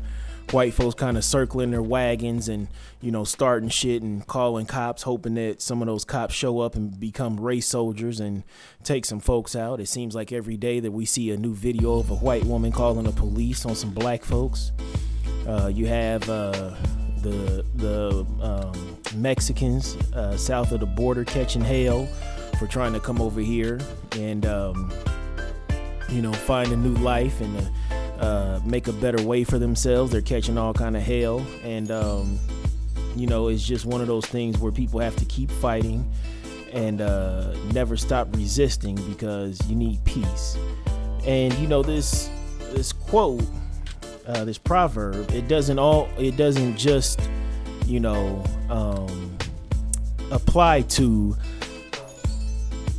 A: white folks kind of circling their wagons and you know starting shit and calling cops hoping that some of those cops show up and become race soldiers and take some folks out it seems like every day that we see a new video of a white woman calling the police on some black folks uh, you have uh, the the um, Mexicans uh, south of the border catching hell for trying to come over here and um, you know find a new life and uh, make a better way for themselves. They're catching all kind of hell, and um, you know it's just one of those things where people have to keep fighting and uh, never stop resisting because you need peace. And you know this this quote, uh, this proverb, it doesn't all it doesn't just you know um, apply to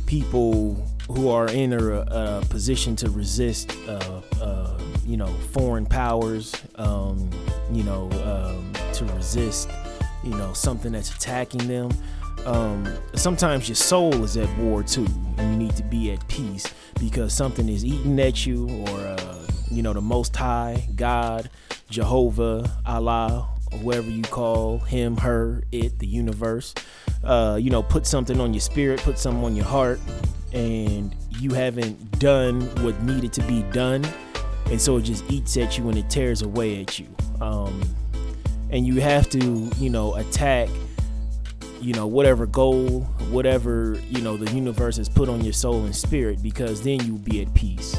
A: people who are in a, a position to resist uh, uh, you know foreign powers um, you know um, to resist you know something that's attacking them. Um, sometimes your soul is at war too and you need to be at peace because something is eating at you or uh, you know the most high god jehovah allah or whoever you call him her it the universe uh, you know put something on your spirit put something on your heart and you haven't done what needed to be done and so it just eats at you and it tears away at you. Um, and you have to you know attack you know whatever goal whatever you know the universe has put on your soul and spirit because then you'll be at peace.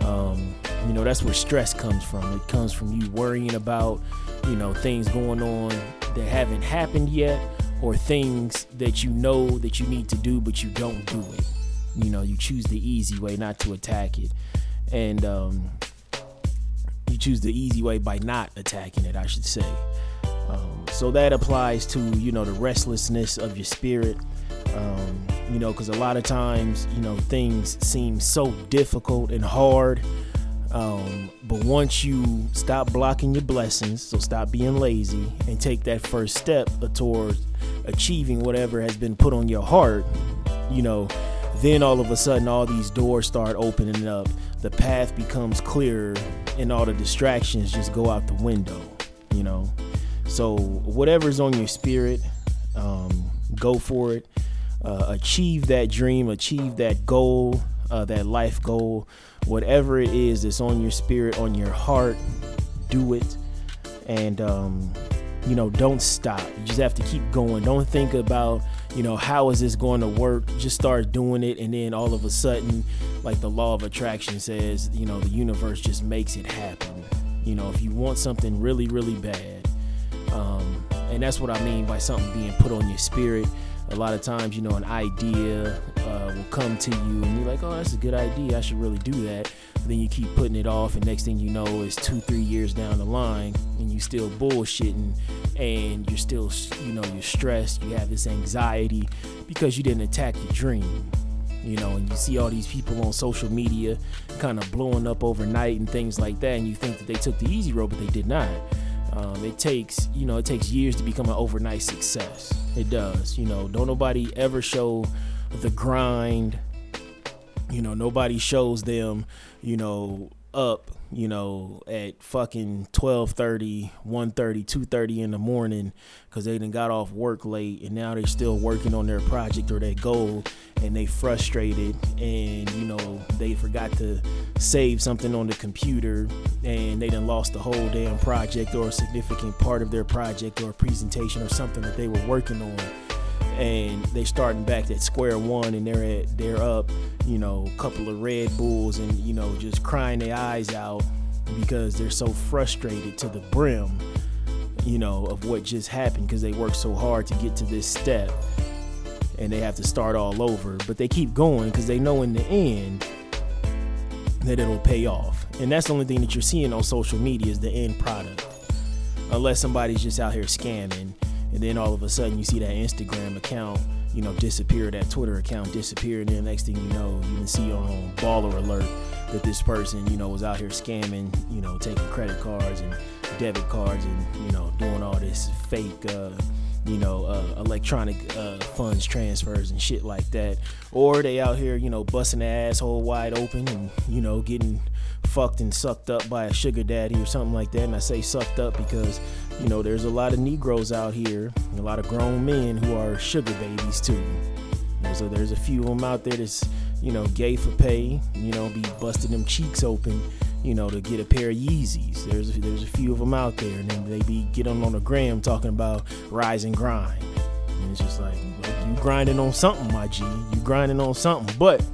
A: Um, you know that's where stress comes from. It comes from you worrying about you know things going on that haven't happened yet or things that you know that you need to do but you don't do it. You know you choose the easy way not to attack it. And um, you choose the easy way by not attacking it, I should say. Um, so that applies to you know the restlessness of your spirit. Um, you know, because a lot of times you know things seem so difficult and hard. Um, but once you stop blocking your blessings, so stop being lazy and take that first step towards achieving whatever has been put on your heart, you know, then all of a sudden all these doors start opening up the path becomes clearer and all the distractions just go out the window you know? So whatever's on your spirit um, go for it. Uh, achieve that dream achieve that goal uh, that life goal. Whatever it is that's on your spirit on your heart do it. And um, you know don't stop. You just have to keep going. Don't think about you know how is this going to work? Just start doing it and then all of a sudden like the law of attraction says you know the universe just makes it happen. You know if you want something really really bad um, and that's what i mean by something being put on your spirit a lot of times you know an idea uh, will come to you and you're like oh that's a good idea. I should really do that. But then you keep putting it off and next thing you know is two three years down the line and you're still bullshitting and you're still you know you're stressed you have this anxiety because you didn't attack your dream you know and you see all these people on social media kind of blowing up overnight and things like that and you think that they took the easy road but they did not um, it takes you know it takes years to become an overnight success. It does you know. Don't nobody ever show the grind. You know nobody shows them you know up you know at fucking 12:30 1:30 2:30 in the morning cuz they done got off work late and now they're still working on their project or their goal and they frustrated and you know they forgot to save something on the computer and they done lost the whole damn project or a significant part of their project or presentation or something that they were working on and they starting back at square one and they're at they're up you know a couple of red bulls and you know just crying their eyes out because they're so frustrated to the brim you know of what just happened because they worked so hard to get to this step and they have to start all over. But they keep going because they know in the end that it'll pay off. And that's the only thing that you're seeing on social media is the end product. Unless somebody's just out here scamming and then all of a sudden you see that Instagram account, you know, disappear, that Twitter account disappear, and then next thing you know, you can see on Baller Alert that this person, you know, was out here scamming, you know, taking credit cards and debit cards and you know doing all this fake. Uh, you know, uh, electronic uh, funds transfers and shit like that. Or they out here, you know, busting the asshole wide open and, you know, getting fucked and sucked up by a sugar daddy or something like that. And I say sucked up because, you know, there's a lot of Negroes out here, a lot of grown men who are sugar babies too. You know, so there's a few of them out there that's, you know, gay for pay, you know, be busting them cheeks open, you know, to get a pair of Yeezys. There's a, there's a few of them out there, and then they be getting on the gram talking about rise and grind. And it's just like, you grinding on something, my G. You grinding on something. But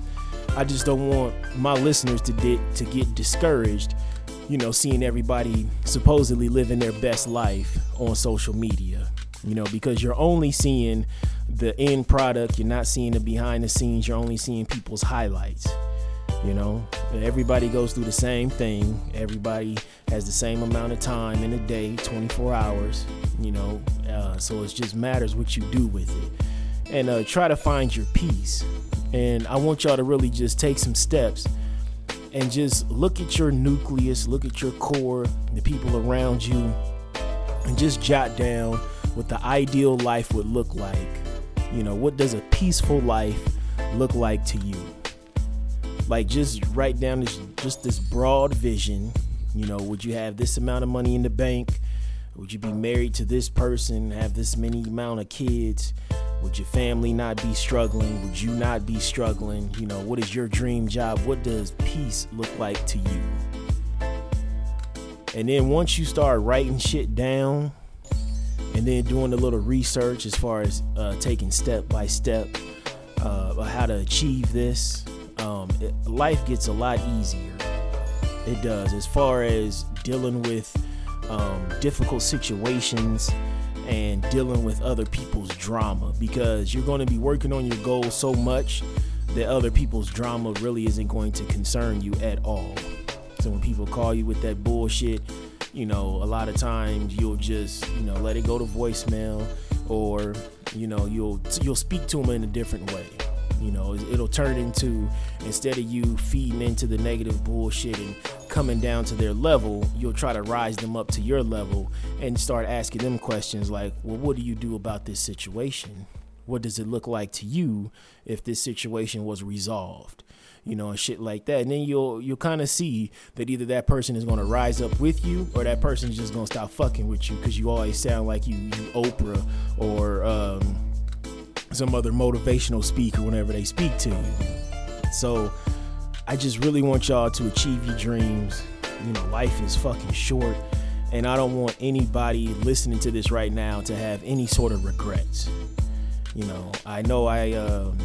A: I just don't want my listeners to di- to get discouraged, you know, seeing everybody supposedly living their best life on social media. You know, because you're only seeing the end product, you're not seeing the behind the scenes, you're only seeing people's highlights. You know, everybody goes through the same thing. Everybody has the same amount of time in a day, 24 hours. You know, uh, so it just matters what you do with it, and uh, try to find your peace. And I want y'all to really just take some steps and just look at your nucleus, look at your core, the people around you, and just jot down what the ideal life would look like. You know, what does a peaceful life look like to you? Like just write down this just this broad vision. You know, would you have this amount of money in the bank? Would you be married to this person, have this many amount of kids? Would your family not be struggling? Would you not be struggling? You know, what is your dream job? What does peace look like to you? And then once you start writing shit down and then doing a little research as far as uh, taking step by step uh, how to achieve this, um, it, life gets a lot easier. It does. As far as dealing with um, difficult situations and dealing with other people's drama because you're going to be working on your goals so much that other people's drama really isn't going to concern you at all. So when people call you with that bullshit, you know, a lot of times you'll just, you know, let it go to voicemail or, you know, you'll you'll speak to them in a different way. You know, it'll turn into instead of you feeding into the negative bullshit and coming down to their level, you'll try to rise them up to your level and start asking them questions like, well, what do you do about this situation? What does it look like to you if this situation was resolved? You know, and shit like that. And then you'll you'll kind of see that either that person is gonna rise up with you or that person's just gonna stop fucking with you because you always sound like you you Oprah or um, some other motivational speaker whenever they speak to you. So I just really want y'all to achieve your dreams. You know, life is fucking short, and I don't want anybody listening to this right now to have any sort of regrets. You know, I know I, um,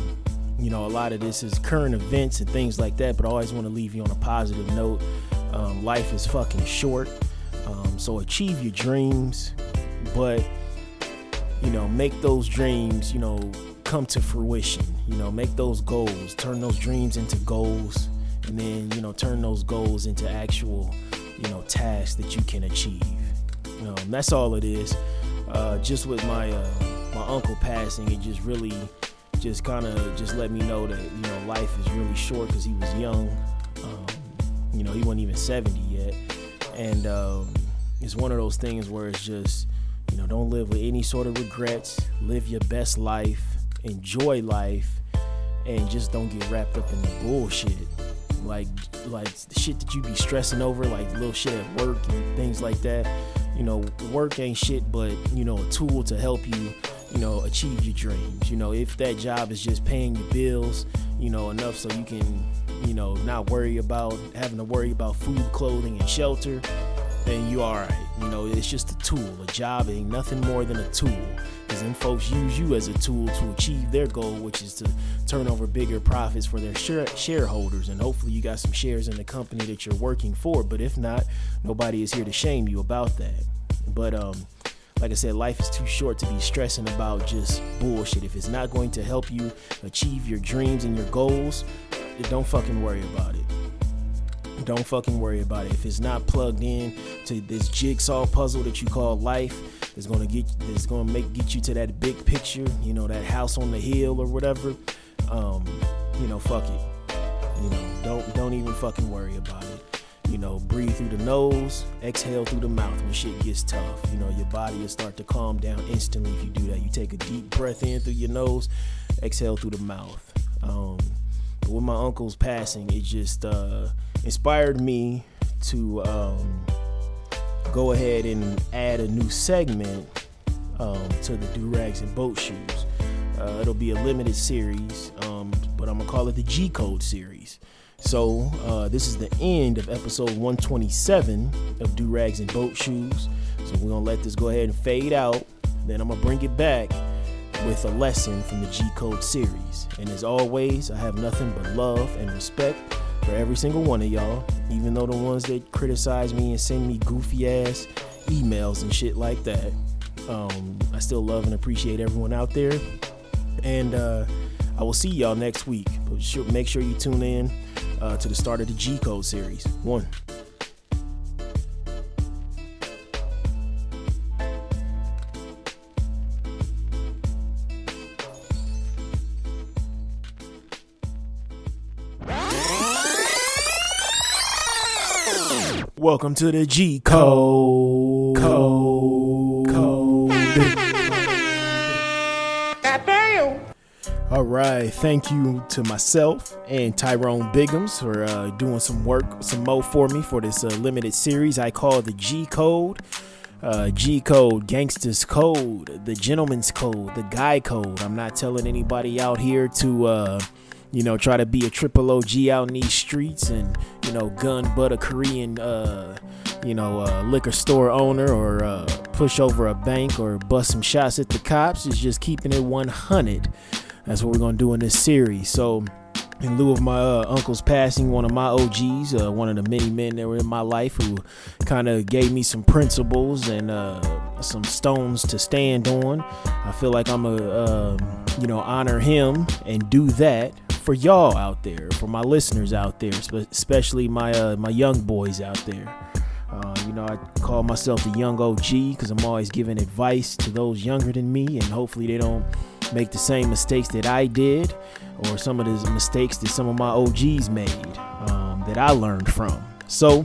A: you know, a lot of this is current events and things like that, but I always want to leave you on a positive note. Um, life is fucking short, um, so achieve your dreams, but you know, make those dreams, you know, come to fruition. You know, make those goals, turn those dreams into goals, and then you know, turn those goals into actual, you know, tasks that you can achieve. You know, that's all it is. Uh, just with my uh, my uncle passing, it just really just kind of just let me know that you know life is really short because he was young. Um, you know, he wasn't even 70 yet, and um, it's one of those things where it's just you know, don't live with any sort of regrets. Live your best life. Enjoy life. And just don't get wrapped up in the bullshit. Like like the shit that you be stressing over, like little shit at work and things like that. You know, work ain't shit but, you know, a tool to help you, you know, achieve your dreams. You know, if that job is just paying your bills, you know, enough so you can, you know, not worry about having to worry about food, clothing, and shelter then you are all right. You know, it's just a tool. A job ain't nothing more than a tool. Because then folks use you as a tool to achieve their goal, which is to turn over bigger profits for their share- shareholders. And hopefully, you got some shares in the company that you're working for. But if not, nobody is here to shame you about that. But um, like I said, life is too short to be stressing about just bullshit. If it's not going to help you achieve your dreams and your goals, don't fucking worry about it. Don't fucking worry about it. If it's not plugged in to this jigsaw puzzle that you call life, it's gonna get it's gonna make get you to that big picture, you know, that house on the hill or whatever. Um, you know, fuck it. You know, don't don't even fucking worry about it. You know, breathe through the nose, exhale through the mouth when shit gets tough. You know, your body will start to calm down instantly if you do that. You take a deep breath in through your nose, exhale through the mouth. Um, with my uncle's passing, it just uh, inspired me to um, go ahead and add a new segment um, to the Do Rags and Boat Shoes. Uh, it'll be a limited series, um, but I'm gonna call it the G Code series. So uh, this is the end of episode 127 of Do Rags and Boat Shoes. So we're gonna let this go ahead and fade out. Then I'm gonna bring it back with a lesson from the G Code series. And as always, I have nothing but love and respect for every single one of y'all, even though the ones that criticize me and send me goofy ass emails and shit like that. Um, I still love and appreciate everyone out there. And uh, I will see y'all next week. But make sure you tune in uh, to the start of the G Code series. One. Welcome to the G Code. Code. Code. All right, thank you to myself and Tyrone Biggums for uh, doing some work, some mo for me for this uh, limited series I call the G Code. Uh, G Code, Gangsters Code, the Gentleman's Code, the Guy Code. I'm not telling anybody out here to, uh, you know, try to be a triple OG out in these streets and, you know, gun but a Korean, uh, you know, uh, liquor store owner or uh, push over a bank or bust some shots at the cops. It's just keeping it 100. That's what we're gonna do in this series. So, in lieu of my uh, uncle's passing, one of my OGs, uh, one of the many men that were in my life who kind of gave me some principles and uh, some stones to stand on, I feel like I'm a, you know, honor him and do that for y'all out there, for my listeners out there, especially my uh, my young boys out there. Uh, you know, I call myself the young OG because I'm always giving advice to those younger than me, and hopefully they don't make the same mistakes that I did or some of the mistakes that some of my OGs made um, that I learned from. So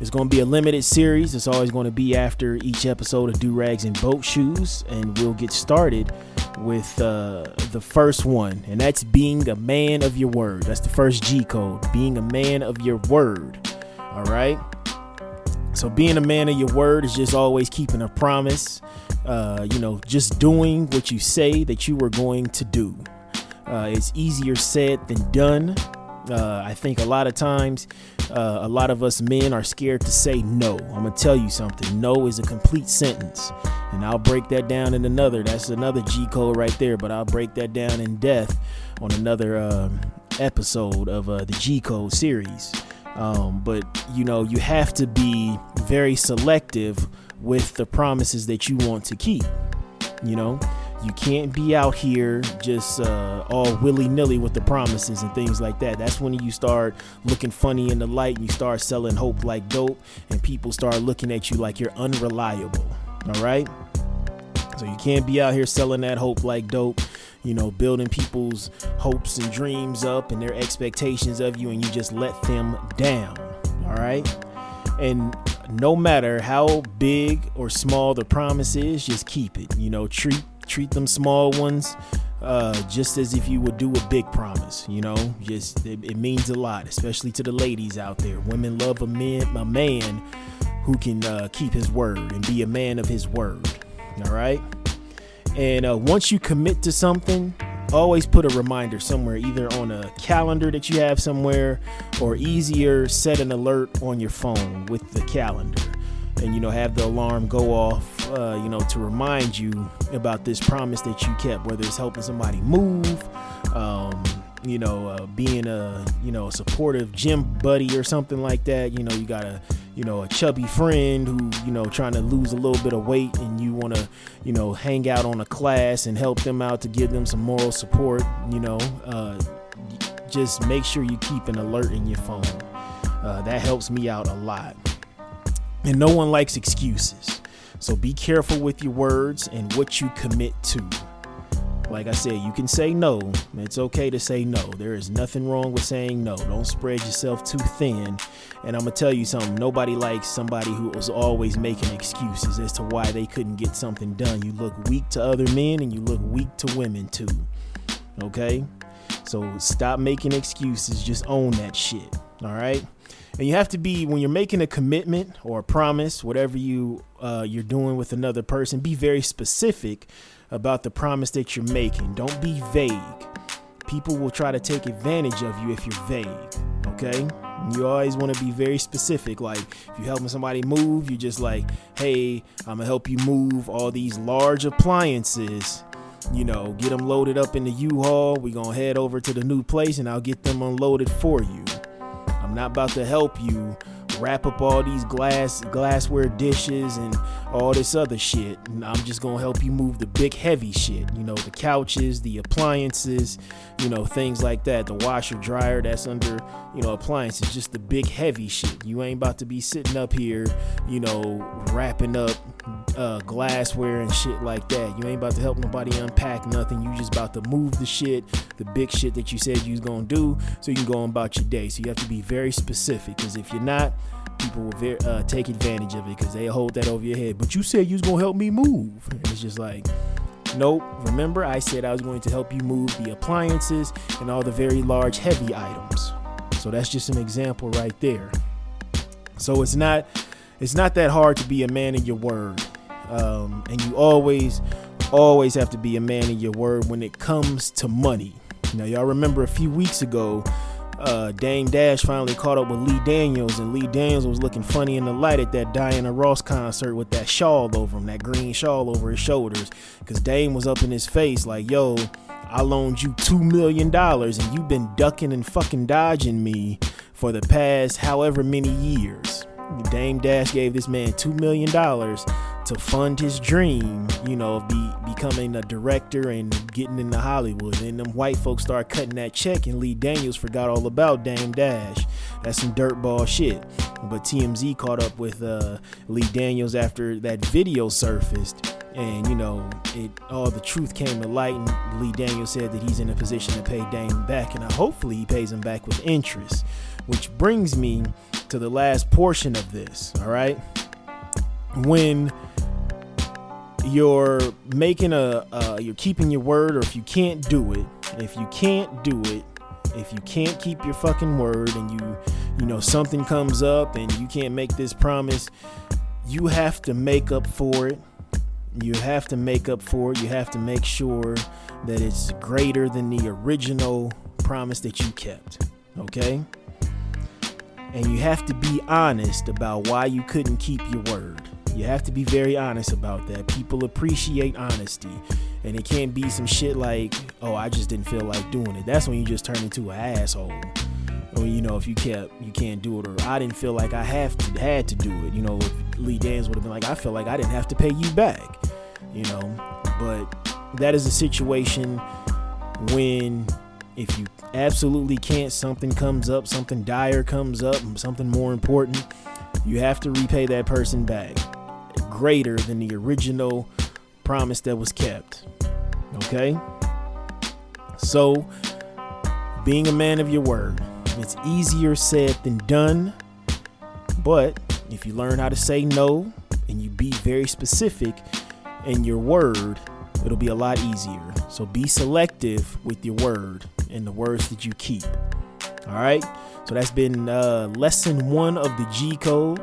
A: it's going to be a limited series. It's always going to be after each episode of Do Rags and Boat Shoes, and we'll get started with uh, the first one, and that's being a man of your word. That's the first G code, being a man of your word. All right. So being a man of your word is just always keeping a promise. Uh, you know, just doing what you say that you were going to do. Uh, it's easier said than done. Uh, I think a lot of times, uh, a lot of us men are scared to say no. I'm gonna tell you something. No is a complete sentence, and I'll break that down in another. That's another G code right there. But I'll break that down in depth on another um, episode of uh, the G code series. Um, but you know, you have to be very selective with the promises that you want to keep. You know, you can't be out here just uh, all willy nilly with the promises and things like that. That's when you start looking funny in the light and you start selling hope like dope, and people start looking at you like you're unreliable. All right? So you can't be out here selling that hope like dope, you know, building people's hopes and dreams up and their expectations of you, and you just let them down. All right? And no matter how big or small the promise is, just keep it. You know, treat treat them small ones uh, just as if you would do a big promise. You know, just it, it, means a lot, especially to the ladies out there. Women love a man, a man who can uh, keep his word and be a man of his word. All right. And uh, once you commit to something, always put a reminder somewhere, either on a calendar that you have somewhere, or easier, set an alert on your phone with the calendar. And you know have the alarm go off uh, you know to remind you about this promise that you kept whether it's helping somebody move um, you know uh, being a you know a supportive gym buddy or something like that. You know you got a you know a chubby friend who you know trying to lose a little bit of weight and you want to you know hang out on a class and help them out to give them some moral support you know uh, just make sure you keep an alert in your phone. Uh, that helps me out a lot and no one likes excuses. So be careful with your words and what you commit to. Like I said, you can say no. It's okay to say no. There is nothing wrong with saying no. Don't spread yourself too thin. And I'm going to tell you something nobody likes somebody who was always making excuses as to why they couldn't get something done. You look weak to other men and you look weak to women too. Okay? So stop making excuses. Just own that shit. All right? And you have to be when you're making a commitment or a promise whatever you uh, you're doing with another person be very specific about the promise that you're making. Don't be vague. People will try to take advantage of you if you're vague okay? You always want to be very specific like if you're helping somebody move you're just like hey i'm gonna help you move all these large appliances. You know get them loaded up in the u-haul. We're gonna head over to the new place and i'll get them unloaded for you I'm not about to help you wrap up all these glass glassware dishes and all this other shit. And I'm just gonna help you move the big heavy shit. You know, the couches, the appliances, you know, things like that. The washer dryer that's under, you know, appliances, just the big heavy shit. You ain't about to be sitting up here, you know, wrapping up uh, glassware and shit like that. You ain't about to help nobody unpack nothing. You just about to move the shit, the big shit that you said you was gonna do, so you can go on about your day. So you have to be very specific, because if you're not, people will uh, take advantage of it because they hold that over your head. But you said you was gonna help me move. And it's just like, nope. Remember, I said I was going to help you move the appliances and all the very large, heavy items. So that's just an example right there. So it's not, it's not that hard to be a man of your word, um, and you always, always have to be a man of your word when it comes to money. Now, y'all remember a few weeks ago uh, Dame Dash finally caught up with Lee Daniels, and Lee Daniels was looking funny in the light at that Diana Ross concert with that shawl over him, that green shawl over his shoulders. Because Dame was up in his face, like, yo, I loaned you $2 million, and you've been ducking and fucking dodging me for the past however many years. Dame Dash gave this man $2 million to fund his dream, you know, of be, becoming a director and getting into Hollywood. And them white folks start cutting that check, and Lee Daniels forgot all about Dame Dash. That's some dirtball shit. But TMZ caught up with uh, Lee Daniels after that video surfaced. And you know, it all the truth came to light, and Lee Daniels said that he's in a position to pay Dame back, and hopefully he pays him back with interest. Which brings me to the last portion of this. All right, when you're making a uh, you're keeping your word or if you can't do it if you can't do it if you can't keep your fucking word and you you know something comes up and you can't make this promise you have to make up for it. You have to make up for it. You have to make sure that it's greater than the original promise that you kept okay and you have to be honest about why you couldn't keep your word you have to be very honest about that. People appreciate honesty. And it can't be some shit like, oh, I just didn't feel like doing it. That's when you just turn into an asshole. Or you know, if you kept you can't do it, or I didn't feel like I have to had to do it. You know, Lee Daniels would have been like, I feel like I didn't have to pay you back. You know, but that is a situation when if you absolutely can't, something comes up, something dire comes up, something more important, you have to repay that person back greater than the original promise that was kept. Okay? So, being a man of your word, it's easier said than done. But if you learn how to say no and you be very specific in your word, it'll be a lot easier. So be selective with your word and the words that you keep. All right. So that's been uh, lesson one of the G code.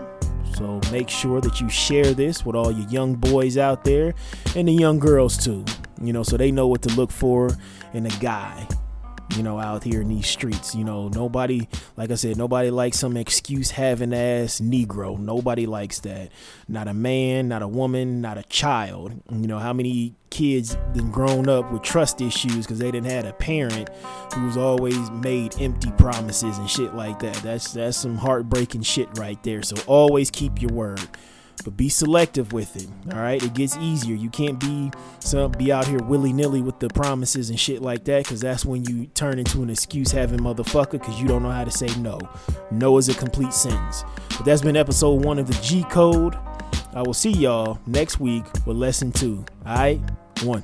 A: So make sure that you share this with all your young boys out there and the young girls too. You know, so they know what to look for in a guy. You know, out here in these streets. You know, nobody, like I said, nobody likes some excuse having ass Negro. Nobody likes that. Not a man, not a woman, not a child. You know, how many kids been grown up with trust issues because they didn't had a parent who's always made empty promises and shit like that. That's that's some heartbreaking shit right there. So always keep your word but be selective with it. All right, it gets easier. You can't be some be out here willy nilly with the promises and shit like that, because that's when you turn into an excuse having motherfucker, because you don't know how to say no. No is a complete sentence. But that's been episode one of the G Code. I will see y'all next week with lesson two. All right, one.